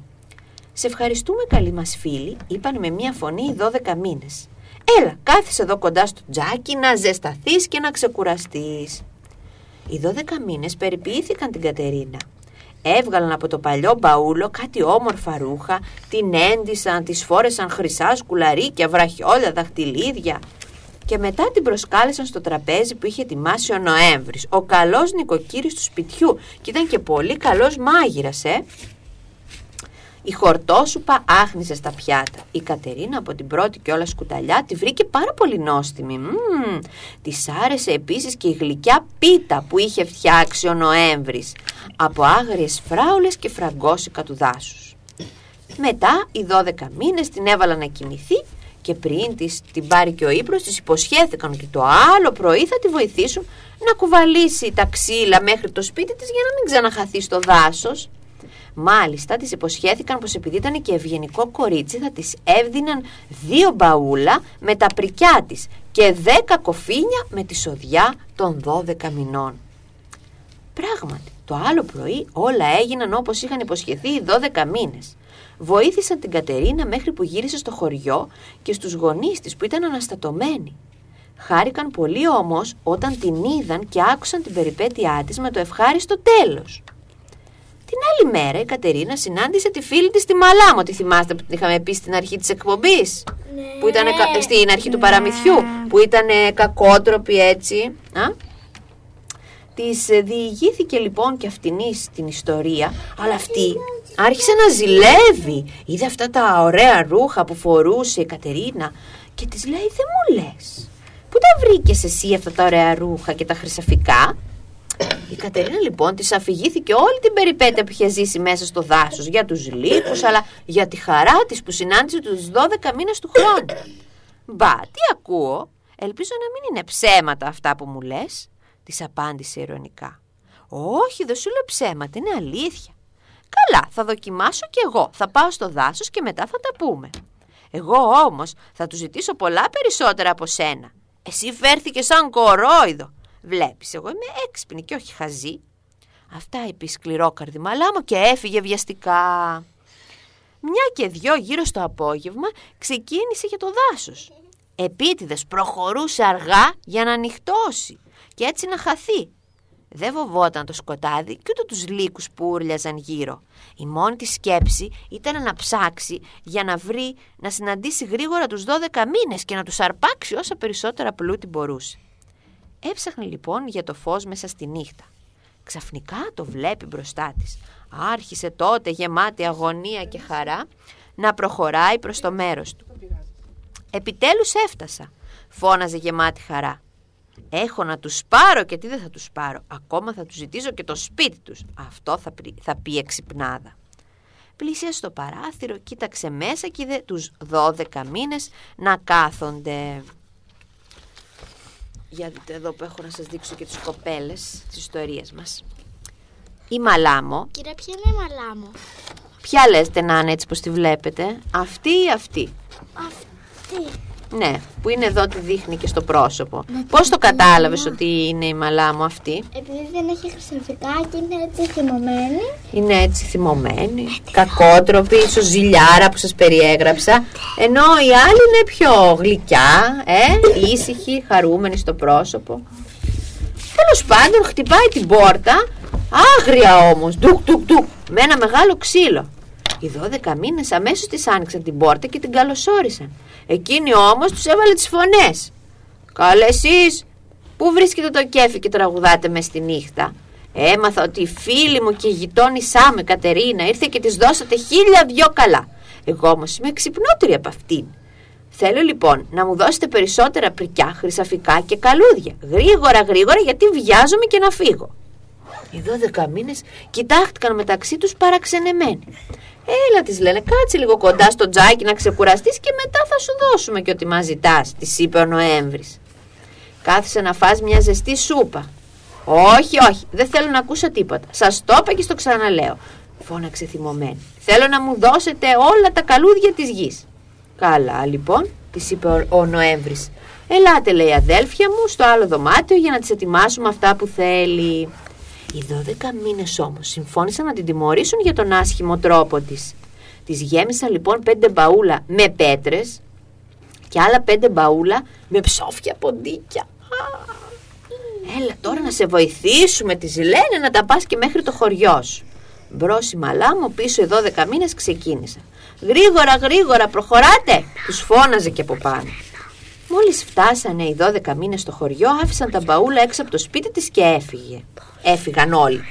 Speaker 1: Σε ευχαριστούμε καλή μας φίλη, είπαν με μία φωνή οι δώδεκα μήνες. Έλα, κάθισε εδώ κοντά στο τζάκι να ζεσταθείς και να ξεκουραστείς. Οι δώδεκα μήνες περιποιήθηκαν την Κατερίνα. Έβγαλαν από το παλιό μπαούλο κάτι όμορφα ρούχα, την έντυσαν, τις φόρεσαν χρυσά σκουλαρίκια, βραχιόλια, δαχτυλίδια και μετά την προσκάλεσαν στο τραπέζι που είχε ετοιμάσει ο Νοέμβρης, ο καλός νοικοκύρης του σπιτιού και ήταν και πολύ καλός μάγειρας, ε! Η χορτόσουπα άχνησε στα πιάτα. Η Κατερίνα από την πρώτη και όλα σκουταλιά τη βρήκε πάρα πολύ νόστιμη. Μμμ. Της άρεσε επίσης και η γλυκιά πίτα που είχε φτιάξει ο Νοέμβρης από άγριες φράουλες και φραγκόσικα του δάσους. Μετά οι 12 μήνες την έβαλαν να κοιμηθεί και πριν της την πάρει και ο ύπνος της υποσχέθηκαν ότι το άλλο πρωί θα τη βοηθήσουν να κουβαλήσει τα ξύλα μέχρι το σπίτι της για να μην ξαναχαθεί στο δάσος. Μάλιστα, τη υποσχέθηκαν πως επειδή ήταν και ευγενικό κορίτσι, θα τη έδιναν δύο μπαούλα με τα πρικιά της και δέκα κοφίνια με τη σοδιά των δώδεκα μηνών. Πράγματι, το άλλο πρωί όλα έγιναν όπως είχαν υποσχεθεί οι δώδεκα μήνες. Βοήθησαν την Κατερίνα μέχρι που γύρισε στο χωριό και στους γονείς της που ήταν αναστατωμένοι. Χάρηκαν πολύ όμως όταν την είδαν και άκουσαν την περιπέτειά της με το ευχάριστο τέλος. Την άλλη μέρα η Κατερίνα συνάντησε τη φίλη της στη Μαλάμο. Τη θυμάστε που την είχαμε πει στην αρχή της εκπομπής;
Speaker 3: Ναι.
Speaker 1: Που ήταν στην αρχή του παραμυθιού. Που ήταν κακότροπη έτσι. Α; Της διηγήθηκε λοιπόν και αυτήν στην ιστορία. Αλλά αυτή άρχισε να ζηλεύει. Είδε αυτά τα ωραία ρούχα που φορούσε η Κατερίνα. Και της λέει δεν μου λες. Πού τα βρήκες εσύ αυτά τα ωραία ρούχα και τα χρυσαφικά; Η Κατερίνα λοιπόν της αφηγήθηκε όλη την περιπέτεια που είχε ζήσει μέσα στο δάσος για τους λύκους αλλά για τη χαρά της που συνάντησε τους 12 μήνες του χρόνου. Μπα, τι ακούω, ελπίζω να μην είναι ψέματα αυτά που μου λες, της απάντησε ειρωνικά. Όχι, δεν σου λέω ψέματα, είναι αλήθεια. Καλά, θα δοκιμάσω κι εγώ, θα πάω στο δάσος και μετά θα τα πούμε. Εγώ όμως θα του ζητήσω πολλά περισσότερα από σένα. Εσύ φέρθηκε σαν κορόιδο Βλέπεις, εγώ είμαι έξυπνη και όχι χαζή. Αυτά είπε η σκληρόκαρδη μαλάμο και έφυγε βιαστικά. Μια και δυο γύρω στο απόγευμα ξεκίνησε για το δάσος. Επίτηδες προχωρούσε αργά για να ανοιχτώσει και έτσι να χαθεί. Δεν βοβόταν το σκοτάδι και ούτε τους λύκους που ούρλιαζαν γύρω. Η μόνη της σκέψη ήταν να ψάξει για να βρει να συναντήσει γρήγορα τους 12 μήνες και να τους αρπάξει όσα περισσότερα πλούτη μπορούσε. Έψαχνε λοιπόν για το φως μέσα στη νύχτα. Ξαφνικά το βλέπει μπροστά της. Άρχισε τότε γεμάτη αγωνία και χαρά να προχωράει προς το μέρος του. Επιτέλους έφτασα, φώναζε γεμάτη χαρά. Έχω να τους πάρω και τι δεν θα τους πάρω. Ακόμα θα τους ζητήσω και το σπίτι τους. Αυτό θα, θα πει εξυπνάδα. Πλήσια στο παράθυρο, κοίταξε μέσα και είδε τους 12 μήνες να κάθονται. Για δείτε εδώ που έχω να σας δείξω και τις κοπέλες της ιστορίας μας. Η Μαλάμο.
Speaker 3: Κύριε, ποια είναι η Μαλάμο;
Speaker 1: Ποια λέτε να είναι έτσι πως τη βλέπετε; Αυτή ή αυτή;
Speaker 3: Αυτή.
Speaker 1: Ναι, που είναι εδώ τη δείχνει και στο πρόσωπο. Πώς το κατάλαβες ότι είναι η Μαλάμο αυτή;
Speaker 3: Επειδή δεν έχει χρυσαφικά και είναι έτσι θυμωμένη.
Speaker 1: Είναι έτσι θυμωμένη, κακότροπη, ίσως ζηλιάρα που σας περιέγραψα. Ενώ η άλλη είναι πιο γλυκιά, ε, ήσυχη, χαρούμενη στο πρόσωπο. Τέλος πάντων χτυπάει την πόρτα, άγρια όμως, ντουκ ντουκ ντουκ, με ένα μεγάλο ξύλο. Οι δώδεκα μήνες αμέσως της άνοιξαν την πόρτα και την καλωσόρισαν. Εκείνη όμως τους έβαλε τις φωνές. Καλέ εσείς, πού βρίσκεται το κέφι και τραγουδάτε μες στη νύχτα; Έμαθα ότι η φίλη μου και η γειτόνισά μου Κατερίνα ήρθε και της δώσατε χίλια δυο καλά. Εγώ όμως είμαι ξυπνότερη από αυτήν. Θέλω λοιπόν να μου δώσετε περισσότερα πρικιά, χρυσαφικά και καλούδια. Γρήγορα γρήγορα γιατί βιάζομαι και να φύγω. Οι δώδεκα μήνες κοιτάχτηκαν μεταξύ τους παραξενεμένοι. Έλα της λένε, κάτσε λίγο κοντά στο τζάκι να ξεκουραστείς και μετά θα σου δώσουμε και ό,τι μας ζητάς, της είπε ο Νοέμβρης. Κάθισε να φας μια ζεστή σούπα. Όχι, όχι, δεν θέλω να ακούσω τίποτα. Σας το είπα και στο ξαναλέω. Φώναξε θυμωμένη. Θέλω να μου δώσετε όλα τα καλούδια της γης. Καλά, λοιπόν, της είπε ο, ο Νοέμβρης. Ελάτε, λέει αδέλφια μου, στο άλλο δωμάτιο για να τη ετοιμάσουμε αυτά που θέλει. Οι 12 μήνες όμως συμφώνησαν να την τιμωρήσουν για τον άσχημο τρόπο της. Της γέμισαν λοιπόν πέντε μπαούλα με πέτρες και άλλα πέντε μπαούλα με ψόφια ποντίκια. Έλα τώρα να σε βοηθήσουμε, της λένε να τα πας και μέχρι το χωριός σου. Μπρος η μου πίσω οι 12 μήνες ξεκίνησαν. Γρήγορα, γρήγορα, προχωράτε, τους φώναζε και από πάνω. Μόλις φτάσανε οι 12 μήνες στο χωριό, άφησαν τα μπαούλα έξω από το σπίτι της και έφυγε. Έφυγαν όλοι.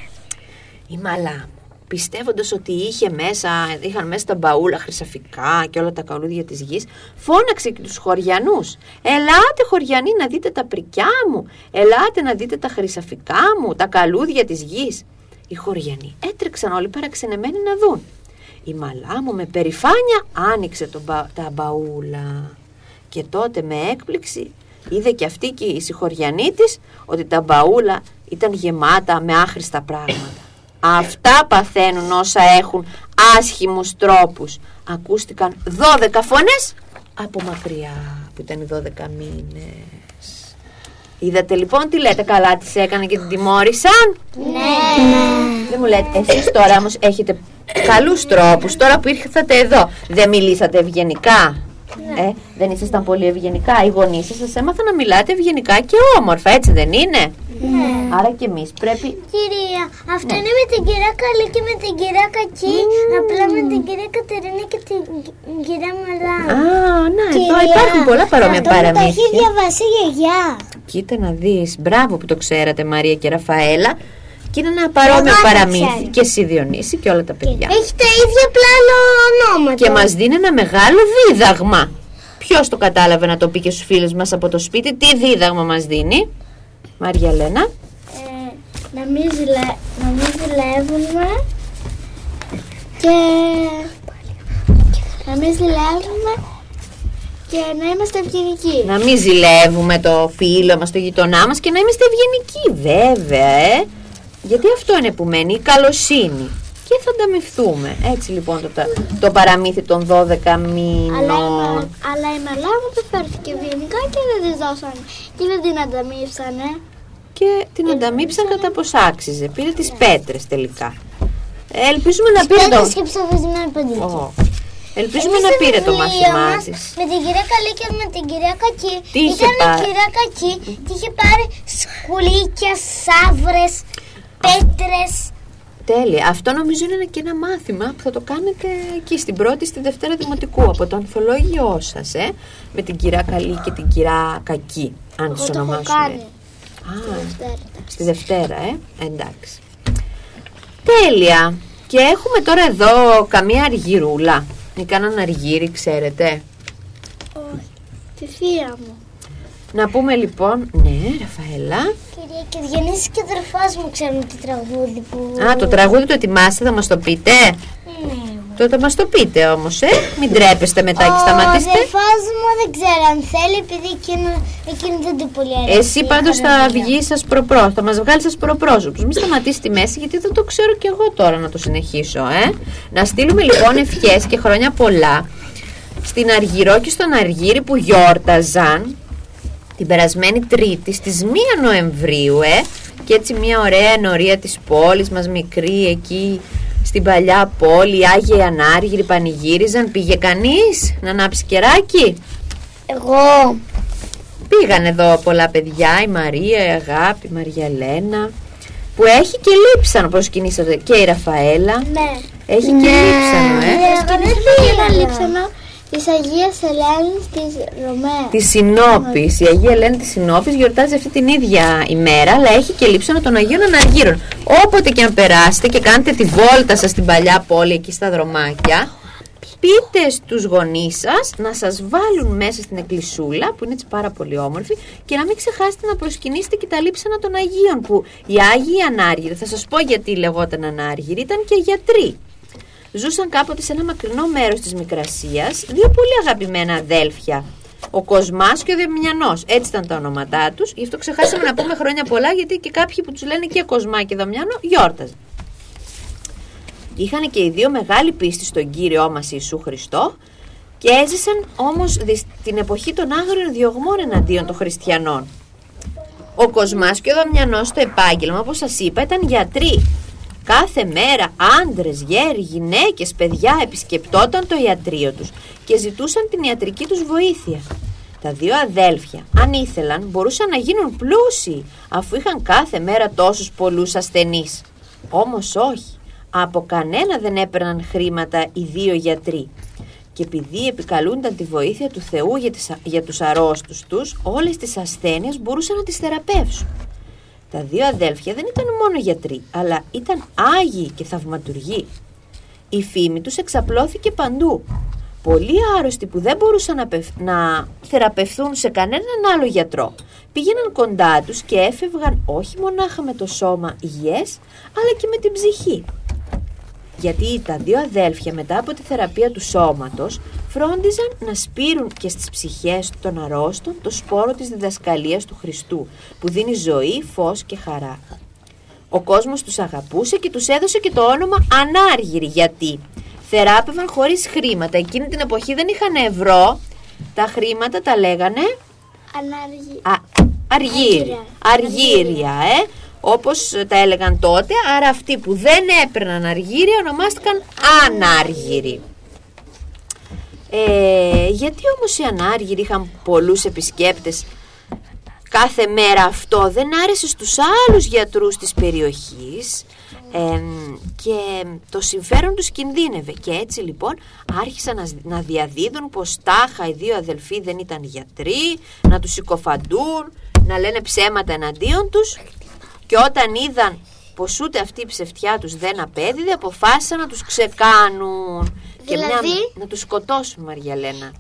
Speaker 1: Η μαλά μου, πιστεύοντας ότι είχε μέσα, είχαν μέσα τα μπαούλα χρυσαφικά και όλα τα καλούδια της γης, φώναξε και τους χωριανούς. Ελάτε χωριανοί να δείτε τα πρικιά μου, ελάτε να δείτε τα χρυσαφικά μου, τα καλούδια της γης. Οι χωριανοί έτρεξαν όλοι παραξενεμένοι να δουν. Η μαλά μου με περηφάνεια άνοιξε το τα μπαούλα. Και τότε με έκπληξη είδε και αυτή και η συγχωριανή της ότι τα μπαούλα ήταν γεμάτα με άχρηστα πράγματα. Αυτά παθαίνουν όσα έχουν άσχημους τρόπους. Ακούστηκαν 12 φωνές από μακριά που ήταν 12 μήνες. Είδατε λοιπόν τι λέτε καλά τις έκανε και την τιμώρησαν;
Speaker 3: Ναι.
Speaker 1: Δεν μου λέτε εσείς τώρα όμως έχετε καλούς τρόπους τώρα που ήρθατε εδώ. Δεν μιλήσατε ευγενικά; Ναι. Ε, δεν ήσασταν πολύ ευγενικά; Οι γονείς σας σας έμαθαν να μιλάτε ευγενικά και όμορφα, έτσι δεν είναι;
Speaker 3: Ναι.
Speaker 1: Άρα και εμείς πρέπει.
Speaker 3: Κυρία, αυτό ναι. είναι με την κυρία Καλή και με την κυρία Κακή. Mm. Απλά με την κυρία Κατερίνα και την κυρία Μαλά.
Speaker 1: Α, να, εδώ υπάρχουν πολλά παρόμοια παραμύθια.
Speaker 3: Αυτό έχει διαβάσει η γιαγιά.
Speaker 1: Κοίτα να δεις. Μπράβο που το ξέρατε, Μαρία και Ραφαέλα. Και είναι ένα παρόμοιο παραμύθι. Και εσύ Διονύση και όλα τα παιδιά.
Speaker 3: Έχει τα ίδια πλάνο ονόματα.
Speaker 1: Και μας δίνει ένα μεγάλο δίδαγμα. Ποιος το κατάλαβε να το πει και στους φίλους μας από το σπίτι, τι δίδαγμα μας δίνει. Μαρία Λένα;
Speaker 3: Ε, να, μην ζηλε... να μην ζηλεύουμε και να μην ζηλεύουμε και να είμαστε ευγενικοί.
Speaker 1: Να μην ζηλεύουμε το φίλο μας, το γειτονά μας και να είμαστε ευγενικοί βέβαια, ε. Γιατί αυτό είναι που μένει, η καλοσύνη. Και θα ανταμυφθούμε. Έτσι λοιπόν το, το παραμύθι των 12 μήνων.
Speaker 3: Αλλά, αλλά η μελά μου δεν φέρθηκε ευγενικά και δεν τη δώσαν. Και δεν την ανταμείψανε.
Speaker 1: Και την ανταμείψαν κατά πως άξιζε. Πήρε τις πέτρες τελικά. Ελπίζουμε να πήρε
Speaker 3: το... και ψοφισμένο παντήλι.
Speaker 1: Ελπίζουμε
Speaker 3: Εμείς
Speaker 1: να
Speaker 3: στο
Speaker 1: πήρε το
Speaker 3: βιβλίο
Speaker 1: μάθημά
Speaker 3: μας,
Speaker 1: της.
Speaker 3: Με την κυρία Καλή και με την κυρία Κακή.
Speaker 1: Τι είχε
Speaker 3: Ήταν
Speaker 1: πάρει;
Speaker 3: η κυρία Κακή και είχε πάρει σκουλίκια, σαύρες, πέτρες.
Speaker 1: Τέλεια. Αυτό νομίζω είναι και ένα μάθημα που θα το κάνετε εκεί στην πρώτη, στη δευτέρα δημοτικού από το ανθολόγιό σας, ε, με την κυρία Καλή και την κυρία Κακή, αν
Speaker 3: Εγώ
Speaker 1: τις
Speaker 3: το έχω
Speaker 1: ονομάσουμε.
Speaker 3: Κάνει.
Speaker 1: Α,
Speaker 3: Δευτέρα.
Speaker 1: στη Δευτέρα, ε. Εντάξει. Τέλεια. Και έχουμε τώρα εδώ καμία αργυρούλα. Ή κανέναν αργύρι, ξέρετε.
Speaker 3: Όχι. Τη θεία μου.
Speaker 1: Να πούμε λοιπόν, ναι, Ραφαέλα.
Speaker 3: Κυρία και Διονύσης και ο αδερφός μου ξέρουν το τραγούδι που...
Speaker 1: Α, το τραγούδι το ετοιμάστε, θα μας το πείτε.
Speaker 3: Ναι.
Speaker 1: Τότε μας το πείτε όμως, ε. Μην τρέπεστε μετά και
Speaker 3: Ο
Speaker 1: σταματήστε.
Speaker 3: αδερφός μου δεν ξέρω αν θέλει επειδή εκείνο, εκείνο δεν το πολύ αρέσει.
Speaker 1: Εσύ πάντως θα
Speaker 3: Χαραβία.
Speaker 1: βγεις σας προπρόσωπος, θα μας βγάλεις σας προπρόσωπους. Μην σταματήσει τη μέση γιατί δεν το ξέρω κι εγώ τώρα να το συνεχίσω, ε. Να στείλουμε λοιπόν ευχές και χρόνια πολλά στην Αργυρό και στον Αργύρι που γιόρταζαν την περασμένη Τρίτη στις 1 Νοεμβρίου, ε. Και έτσι μια ωραία ενορία της πόλης μας μικρή εκεί στην παλιά πόλη, οι Άγιοι Ανάργυροι πανηγύριζαν. Πήγε κανείς να ανάψει κεράκι;
Speaker 3: Εγώ.
Speaker 1: Πήγαν εδώ πολλά παιδιά, η Μαρία, η Αγάπη, η Μαριαλένα, που έχει και λείψανο προσκυνήσατε και η Ραφαέλα.
Speaker 3: Ναι.
Speaker 1: Έχει και λείψανο, ε.
Speaker 3: Εγώ δεν πήγα λείψανο της Αγίας Ελένης της Ρωμαίας.
Speaker 1: Της Συνόπης. Η Αγία Ελένη της Συνόπης γιορτάζει αυτή την ίδια ημέρα, αλλά έχει και λείψανο των Αγίων Αναργύρων. Όποτε και αν περάσετε και κάνετε τη βόλτα σας στην παλιά πόλη εκεί στα δρομάκια, πείτε στους γονείς σας να σας βάλουν μέσα στην εκκλησούλα που είναι έτσι πάρα πολύ όμορφη και να μην ξεχάσετε να προσκυνήσετε και τα λείψανα των Αγίων που οι Άγιοι Ανάργυροι, θα σας πω γιατί λεγόταν Ανάργυροι, ήταν και γιατροί. Ζούσαν κάποτε σε ένα μακρινό μέρος της Μικρασίας δύο πολύ αγαπημένα αδέλφια. Ο Κοσμάς και ο Δαμιανός. Έτσι ήταν τα ονόματά τους. Γι' αυτό ξεχάσαμε να πούμε χρόνια πολλά γιατί και κάποιοι που τους λένε και Κοσμά και Δαμιανό γιόρταζαν. Είχαν και οι δύο μεγάλη πίστη στον Κύριό μας Ιησού Χριστό και έζησαν όμως δυσ- την εποχή των άγριων διωγμών εναντίον των χριστιανών. Ο Κοσμάς και ο Δαμιανός στο επάγγελμα, όπως σας είπα, ήταν γιατροί. Κάθε μέρα άντρες, γέροι, γυναίκες, παιδιά επισκεπτόταν το ιατρείο τους και ζητούσαν την ιατρική τους βοήθεια. Τα δύο αδέλφια, αν ήθελαν, μπορούσαν να γίνουν πλούσιοι, αφού είχαν κάθε μέρα τόσους πολλούς ασθενείς. Όμως όχι, από κανένα δεν έπαιρναν χρήματα οι δύο γιατροί. Και επειδή επικαλούνταν τη βοήθεια του Θεού για, τις, για τους αρρώστους τους, όλες τις ασθένειες μπορούσαν να τις θεραπεύσουν. Τα δύο αδέλφια δεν ήταν μόνο γιατροί, αλλά ήταν άγιοι και θαυματουργοί. Η φήμη τους εξαπλώθηκε παντού. Πολλοί άρρωστοι που δεν μπορούσαν να, πευ- να θεραπευθούν σε κανέναν άλλο γιατρό πήγαιναν κοντά τους και έφευγαν όχι μονάχα με το σώμα υγιές, αλλά και με την ψυχή. Γιατί τα δύο αδέλφια μετά από τη θεραπεία του σώματος φρόντιζαν να σπείρουν και στις ψυχές των αρρώστων το σπόρο της διδασκαλίας του Χριστού που δίνει ζωή, φως και χαρά. Ο κόσμος τους αγαπούσε και τους έδωσε και το όνομα ανάργυροι γιατί θεράπευαν χωρίς χρήματα. Εκείνη την εποχή δεν είχαν ευρώ, τα χρήματα τα λέγανε
Speaker 3: Ανάργη.
Speaker 1: Α, αργύρια. Αργύρια, ε. Όπως τα έλεγαν τότε, άρα αυτοί που δεν έπαιρναν αργύρια ονομάστηκαν ανάργυροι. Ε, γιατί όμως οι ανάργυροι είχαν πολλούς επισκέπτες; Κάθε μέρα αυτό δεν άρεσε στους άλλους γιατρούς της περιοχής. Εμ, και το συμφέρον τους κινδύνευε. Και έτσι λοιπόν άρχισαν να, να διαδίδουν πως τάχα οι δύο αδελφοί δεν ήταν γιατροί να τους συκοφαντούν να λένε ψέματα εναντίον τους. Και όταν είδαν πως ούτε αυτή η ψευτιά τους δεν απέδιδε αποφάσισαν να τους ξεκάνουν και μια,
Speaker 3: Δηλαδή;
Speaker 1: να τους σκοτώσουν Μαριαλένα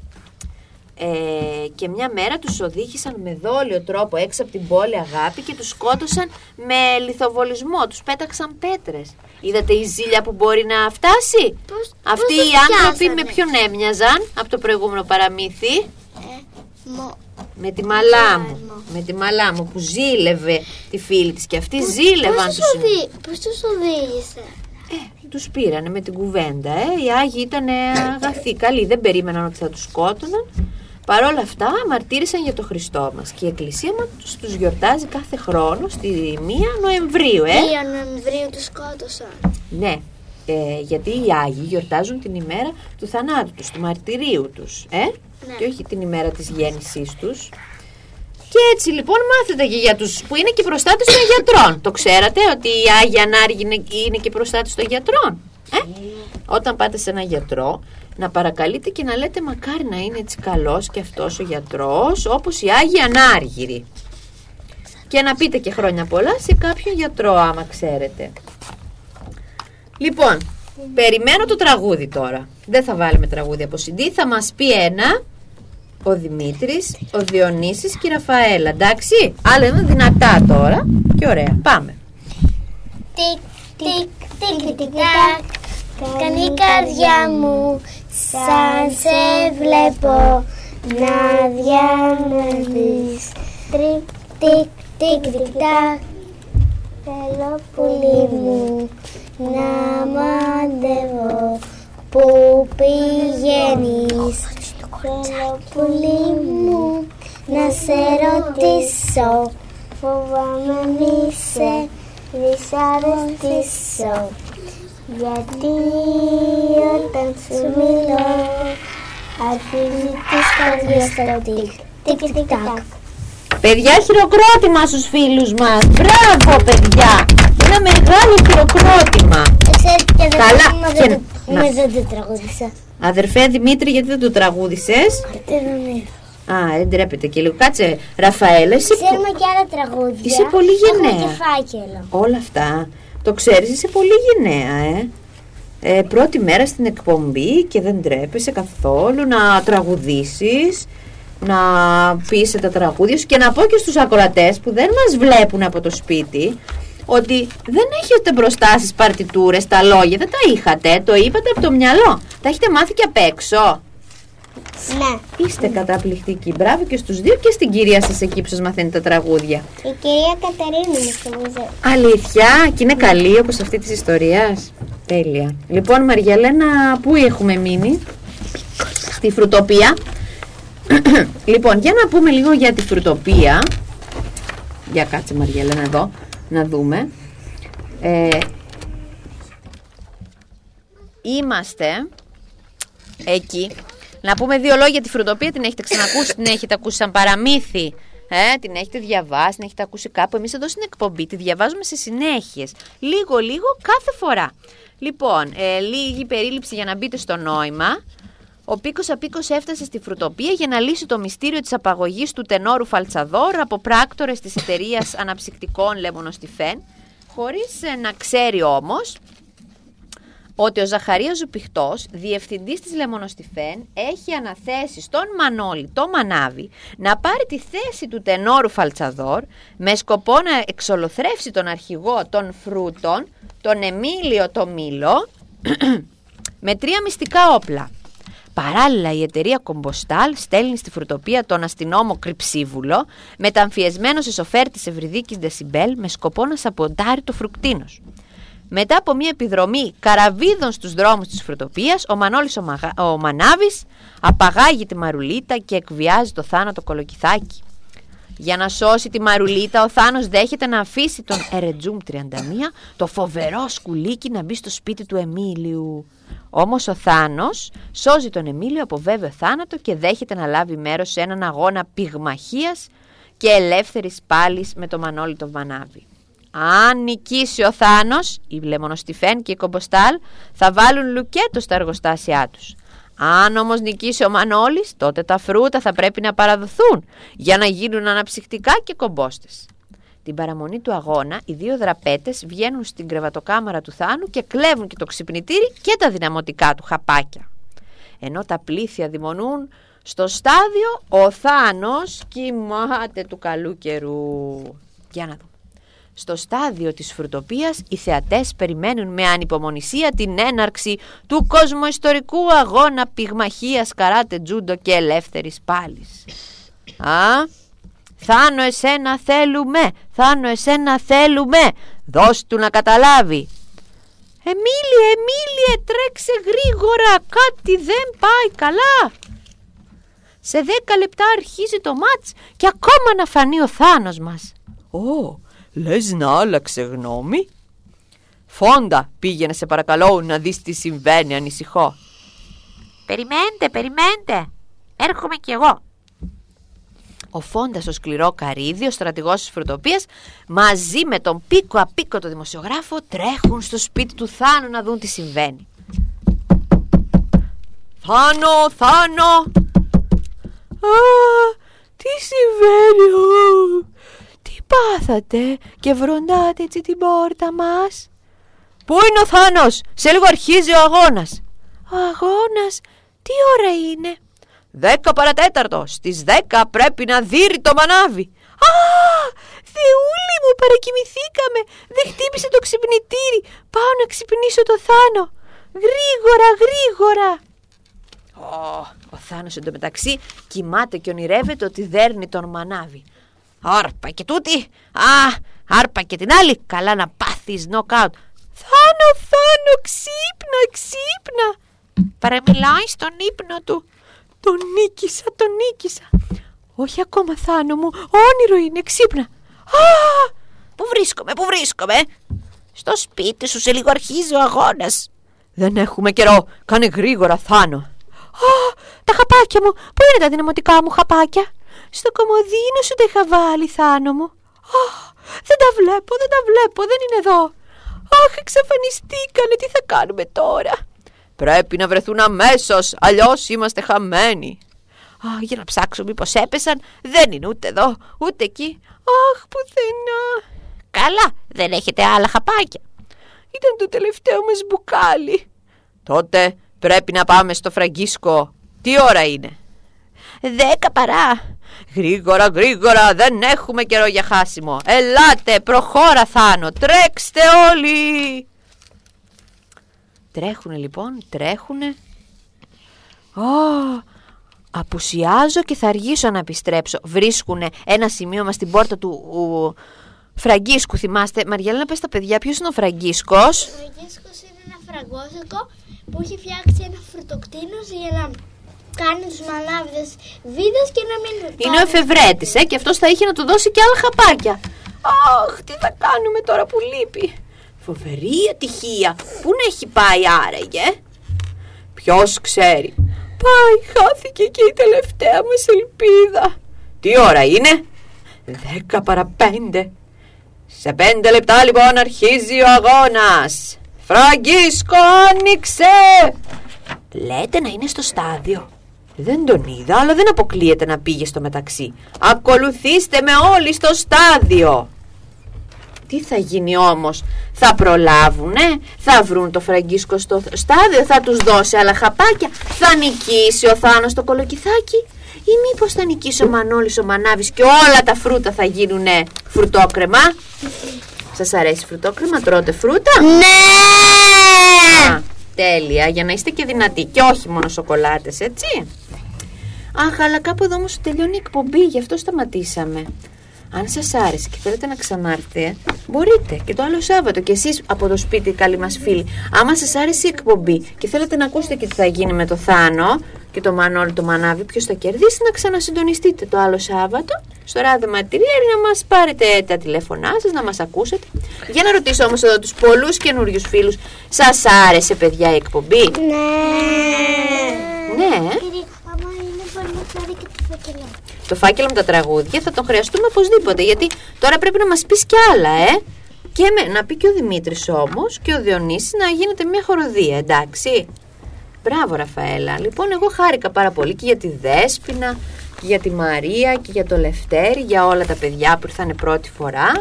Speaker 1: ε, και μια μέρα τους οδήγησαν με δόλιο τρόπο έξω από την πόλη αγάπη και τους σκότωσαν με λιθοβολισμό, τους πέταξαν πέτρες. Είδατε η ζήλια που μπορεί να φτάσει;
Speaker 3: Πώς-
Speaker 1: Αυτοί
Speaker 3: πώς
Speaker 1: οι
Speaker 3: τους
Speaker 1: άνθρωποι
Speaker 3: πιάσανε;
Speaker 1: με ποιον έμοιαζαν από το προηγούμενο παραμύθι;
Speaker 3: Ε, μο-
Speaker 1: Με τη μαλά μου.
Speaker 3: Μάλα.
Speaker 1: Με τη μαλά μου που ζήλευε τη φίλη της και αυτοί ζήλευαν
Speaker 3: Πώς
Speaker 1: τους
Speaker 3: τους οδη- Πώς τους οδήγησε.
Speaker 1: Ε, τους πήρανε με την κουβέντα. Ε. Οι Άγιοι ήταν αγαθοί, καλοί, δεν περίμεναν ότι θα τους σκότωναν. Παρ' όλα αυτά μαρτύρησαν για το Χριστό μας και η Εκκλησία μας τους γιορτάζει κάθε χρόνο στη 1 Νοεμβρίου. Ε.
Speaker 3: 2 Νοεμβρίου τους σκότωσαν.
Speaker 1: Ναι. Ε, γιατί οι Άγιοι γιορτάζουν την ημέρα του θανάτου τους, του μαρτυρίου τους, ε; και όχι την ημέρα της γέννησής τους. Και έτσι λοιπόν μάθετε και για τους που είναι και προστάτες των γιατρών. Το ξέρατε ότι οι Άγιοι Ανάργοι είναι, είναι και προστάτες των γιατρών. Ε; Όταν πάτε σε ένα γιατρό, να παρακαλείτε και να λέτε μακάρι να είναι έτσι καλός και αυτός ο γιατρός, όπως οι Άγιοι Ανάργυροι. Και να πείτε και χρόνια πολλά σε κάποιον γιατρό άμα ξέρετε. Λοιπόν, περιμένω το τραγούδι τώρα. Δεν θα βάλουμε τραγούδι από CD, θα μας πει ένα ο Δημήτρης, ο Διονύσης και η Ραφαέλα, εντάξει; Άλλα είναι δυνατά τώρα και ωραία. Πάμε.
Speaker 3: Τικ, τικ, τικ, τικ, τακ. Κάνει η καρδιά μου σαν σε βλέπω να διανεύεις. Τρικ, τικ, τικ, τικ, τακ. Θέλω πουλί μου να μαντεύω που πηγαίνεις; Θέλω πουλί μου να σε ρωτήσω Φοβάμαι μη σε δυσαρεστήσω Γιατί όταν σου μιλώ Αρχίζει της καρδιάς το τικ Τικ τικ τακ
Speaker 1: Παιδιά, χειροκρότημα στους φίλους μας. Μπράβο, παιδιά. Ένα μεγάλο χειροκρότημα.
Speaker 3: Ξέρεις και δεν
Speaker 1: Καλά,
Speaker 3: μα
Speaker 1: και-
Speaker 3: δεν το-
Speaker 1: να.
Speaker 3: μα δεν το τραγούδισα
Speaker 1: Αδερφέ Δημήτρη, γιατί δεν το τραγούδισες;
Speaker 3: Αρτηρονία.
Speaker 1: Α, δεν τρέπεται και λίγο. Κάτσε, Ραφαέλα, εσύ που-
Speaker 3: Ξέρουμε και άλλα τραγούδια
Speaker 1: Είσαι πολύ
Speaker 3: Έχουμε
Speaker 1: γενναία.
Speaker 3: και φάκελο
Speaker 1: όλα αυτά. Το ξέρεις, είσαι πολύ γενναία, ε. ε. Πρώτη μέρα στην εκπομπή και δεν τρέπεσαι καθόλου να τραγουδήσεις, να πεις τα τραγούδια σου και να πω και στους ακροατές που δεν μας βλέπουν από το σπίτι ότι δεν έχετε μπροστά στις παρτιτούρες τα λόγια, δεν τα είχατε, το είπατε από το μυαλό. Τα έχετε μάθει και απ' έξω.
Speaker 3: Ναι
Speaker 1: Είστε καταπληκτικοί. Μπράβο και στους δύο και στην κυρία σας εκεί που σας μαθαίνει τα τραγούδια.
Speaker 3: Η κυρία Κατερίνα μου στο μουζέο
Speaker 1: Αλήθεια, και είναι καλή όπως αυτή της ιστορίας; Τέλεια. Λοιπόν, Μαριαλένα, πού έχουμε μείνει; Στη φρουτοπία. λοιπόν, για να πούμε λίγο για τη φρουτοπία. Για κάτσε Μαριαλένα εδώ, να δούμε. Ε, είμαστε εκεί. Να πούμε δύο λόγια για τη φρουτοπία. Την έχετε ξανακούσει, την έχετε ακούσει σαν παραμύθι. Ε, την έχετε διαβάσει, την έχετε ακούσει κάπου. Εμείς εδώ στην εκπομπή τη διαβάζουμε σε συνέχειες. Λίγο-λίγο κάθε φορά. Λοιπόν, ε, λίγη περίληψη για να μπείτε στο νόημα. Ο Πίκος Απίκος έφτασε στη φρουτοπία για να λύσει το μυστήριο της απαγωγής του τενόρου Φαλτσαδόρ από πράκτορες της εταιρείας [LAUGHS] αναψυκτικών Λεμονοστιφέν, χωρίς να ξέρει όμως ότι ο Ζαχαρίας Ζουπιχτός, διευθυντής της Λεμονοστιφέν, έχει αναθέσει στον Μανώλη, το Μανάβη, να πάρει τη θέση του τενόρου Φαλτσαδόρ με σκοπό να εξολοθρεύσει τον αρχηγό των φρούτων, τον Εμίλιο το Μήλο, [CLEARS THROAT] με τρία μυστικά όπλα. Παράλληλα, η εταιρεία Κομποστάλ στέλνει στη φρουτοπία τον αστυνόμο Κρυψίβουλο, μεταμφιεσμένο σε σοφέρ της Ευρυδίκης Δεσιμπέλ, με σκοπό να σαποντάρει το φρουκτίνος. Μετά από μια επιδρομή καραβίδων στους δρόμους της φρουτοπίας, ο Μανώλης ο, Μαγα... ο Μανάβης απαγάγει τη Μαρουλίτα και εκβιάζει το θάνατο κολοκυθάκι. Για να σώσει τη Μαρουλίτα, ο Θάνος δέχεται να αφήσει τον Ερετζούμ 31, το φοβερό σκουλίκι, να μπει στο σπίτι του Εμίλιου. Όμως ο Θάνος σώζει τον Εμίλιο από βέβαιο θάνατο και δέχεται να λάβει μέρος σε έναν αγώνα πυγμαχίας και ελεύθερης πάλης με το Μανώλη το Βανάβη. Αν νικήσει ο Θάνος, η Λεμονοστιφέν και η Κομποστάλ θα βάλουν λουκέτο στα εργοστάσια τους. Αν όμως νικήσει ο Μανώλης, τότε τα φρούτα θα πρέπει να παραδοθούν για να γίνουν αναψυκτικά και κομπόστες. Την παραμονή του αγώνα, οι δύο δραπέτες βγαίνουν στην κρεβατοκάμαρα του Θάνου και κλέβουν και το ξυπνητήρι και τα δυναμωτικά του χαπάκια. Ενώ τα πλήθια δημονούν στο στάδιο, ο Θάνος κοιμάται του καλού καιρού. Για να δούμε. Στο στάδιο της φρουτοπίας οι θεατές περιμένουν με ανυπομονησία την έναρξη του κοσμοϊστορικού αγώνα πυγμαχίας καράτε τζούντο και ελεύθερης πάλης. Α, Θάνο εσένα θέλουμε, Θάνο εσένα θέλουμε, δώσ' του να καταλάβει. Εμίλιε, Εμίλιε, τρέξε γρήγορα, κάτι δεν πάει καλά. Σε δέκα λεπτά αρχίζει το μάτς και ακόμα να φανεί ο Θάνος μας. Ω, λες να άλλαξε γνώμη; Φόντα, πήγαινε σε παρακαλώ να δεις τι συμβαίνει, ανησυχώ.
Speaker 4: Περιμένετε, περιμένετε. Έρχομαι κι εγώ.
Speaker 1: Ο Φόντας ο σκληρό καρύδι, ο στρατηγός της φρουτοπίας, μαζί με τον πίκο απίκο το δημοσιογράφο τρέχουν στο σπίτι του Θάνου να δουν τι συμβαίνει. Θάνο, Θάνο! Α, τι συμβαίνει, ου, τι πάθατε και βροντάτε έτσι την πόρτα μας. Πού είναι ο Θάνος, σε λίγο αρχίζει ο αγώνας. Ο αγώνας, τι ώρα είναι; Δέκα παρατέταρτο. Στις δέκα πρέπει να δείρει το μανάβι. Α, Θεούλη μου, παρακοιμηθήκαμε. Δεν χτύπησε το ξυπνητήρι. Πάω να ξυπνήσω το Θάνο. Γρήγορα, γρήγορα. Ω, ο Θάνος εντωμεταξύ κοιμάται και ονειρεύεται ότι δέρνει τον μανάβι. Άρπα και τούτη. Α, άρπα και την άλλη. Καλά να πάθεις νοκάουτ. Θάνο, Θάνο, ξύπνα, ξύπνα.
Speaker 4: Παραμιλάει στον ύπνο του.
Speaker 1: Τον νίκησα, τον νίκησα. Όχι ακόμα, Θάνο μου. Όνειρο είναι, ξύπνα. Α,
Speaker 4: Πού βρίσκομαι, πού βρίσκομαι; Στο σπίτι σου σε λίγο αρχίζει ο αγώνας.
Speaker 1: δεν έχουμε καιρό. Κάνε γρήγορα, Θάνο. Α, τα χαπάκια μου. Πού είναι τα δυναμωτικά μου χαπάκια; Στο κομμωδίνο σου τα είχα βάλει, Θάνο μου. Α, δεν τα βλέπω, δεν τα βλέπω, δεν είναι εδώ. Αχ, εξαφανιστήκανε, τι θα κάνουμε τώρα; Πρέπει να βρεθούν αμέσως, αλλιώς είμαστε χαμένοι. Α, για να ψάξω μήπως έπεσαν, δεν είναι ούτε εδώ, ούτε εκεί. Αχ, πουθενά.
Speaker 4: Καλά, δεν έχετε άλλα χαπάκια.
Speaker 1: Ήταν το τελευταίο μας μπουκάλι. Τότε πρέπει να πάμε στο Φραγκίσκο. Τι ώρα είναι;
Speaker 4: Δέκα παρά.
Speaker 1: Γρήγορα, γρήγορα, δεν έχουμε καιρό για χάσιμο. Ελάτε, προχώρα Θάνο, τρέξτε όλοι. Τρέχουνε λοιπόν, τρέχουνε. Α, απουσιάζω και θα αργήσω να επιστρέψω. Βρίσκουνε ένα σημείωμα στην πόρτα του ου, Φραγκίσκου, θυμάστε. Μαριέλα, πες τα παιδιά, ποιος είναι ο Φραγκίσκος;
Speaker 3: Ο Φραγκίσκος είναι ένα φραγκόσακο που έχει φτιάξει ένα φρουτοκτίνος για να κάνει τους μανάβιδες βίδες και να μην
Speaker 1: Είναι ο εφευρέτης, ε, και αυτός θα είχε να του δώσει και άλλα χαπάκια. Αχ, τι θα κάνουμε τώρα που λείπει. Φοβερή ατυχία. Πού να έχει πάει άραγε; Ποιος ξέρει. Πάει, χάθηκε και η τελευταία μας ελπίδα. Τι ώρα είναι; Δέκα παρά πέντε. Σε πέντε λεπτά λοιπόν αρχίζει ο αγώνας. Φραγκίσκο άνοιξε. Λέτε να είναι στο στάδιο. Δεν τον είδα, αλλά δεν αποκλείεται να πήγε στο μεταξύ. Ακολουθήστε με όλοι στο στάδιο. Τι θα γίνει όμως, θα προλάβουνε, θα βρουν το φραγκίσκο στο στάδιο, θα τους δώσει άλλα χαπάκια, θα νικήσει ο Θάνος το κολοκυθάκι ή μήπως θα νικήσει ο Μανώλης ο Μανάβης και όλα τα φρούτα θα γίνουνε φρουτόκρεμα; Σας αρέσει φρουτόκρεμα, τρώτε φρούτα;
Speaker 3: Ναι!
Speaker 1: Α, τέλεια, για να είστε και δυνατοί και όχι μόνο σοκολάτες, έτσι. Αχ, αλλά κάπου εδώ όμως τελειώνει η εκπομπή, γι' αυτό σταματήσαμε. Αν σας άρεσε και θέλετε να ξανάρθετε, μπορείτε και το άλλο Σάββατο και εσείς από το σπίτι, καλοί μας φίλοι. Άμα σας άρεσε η εκπομπή και θέλετε να ακούσετε και τι θα γίνει με το Θάνο και το Μανώλη το Μανάβη, ποιος θα κερδίσει, να ξανασυντονιστείτε το άλλο Σάββατο στο ράδιο Μαρτυριέρη να μας πάρετε τα τηλέφωνά σας, να μας ακούσετε. Για να ρωτήσω όμως εδώ τους πολλούς καινούριους φίλους, σας άρεσε παιδιά η εκπομπή;
Speaker 3: Ναι!
Speaker 1: Ναι,
Speaker 3: Κύριε, άμα είναι μπορεί να φέρει και το φακελό.
Speaker 1: το φάκελο με τα τραγούδια θα τον χρειαστούμε οπωσδήποτε γιατί τώρα πρέπει να μας πεις κι άλλα ε; Και με, να πει και ο Δημήτρης όμως και ο Διονύσης να γίνεται μια χοροδία εντάξει; Μπράβο Ραφαέλα. Λοιπόν εγώ χάρηκα πάρα πολύ και για τη Δέσποινα και για τη Μαρία και για το Λευτέρη για όλα τα παιδιά που ήρθαν πρώτη φορά.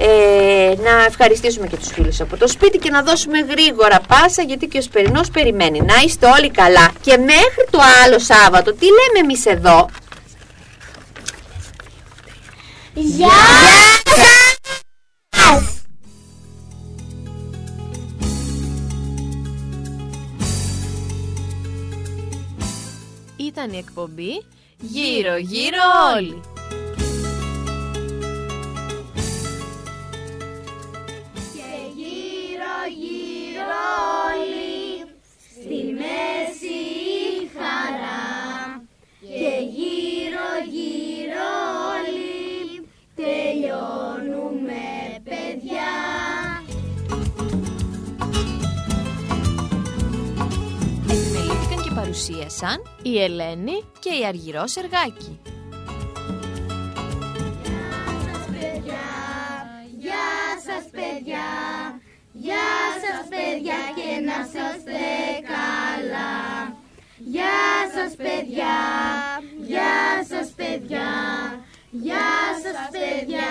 Speaker 1: Ε, να ευχαριστήσουμε και τους φίλους από το σπίτι και να δώσουμε γρήγορα πάσα γιατί και ο Σπερινός περιμένει. Να είστε όλοι καλά. Και μέχρι το άλλο Σάββατο τι λέμε εμείς εδώ;
Speaker 3: Γεια! Σας!
Speaker 5: Ήταν η εκπομπή Γύρω γύρω όλοι.
Speaker 2: Η
Speaker 5: Ελένη και η Αργυρό Σεργάκη.
Speaker 2: Γεια σας παιδιά, γεια σας παιδιά και να είστε καλά. Γεια σας παιδιά, γεια σας παιδιά, γεια σας παιδιά,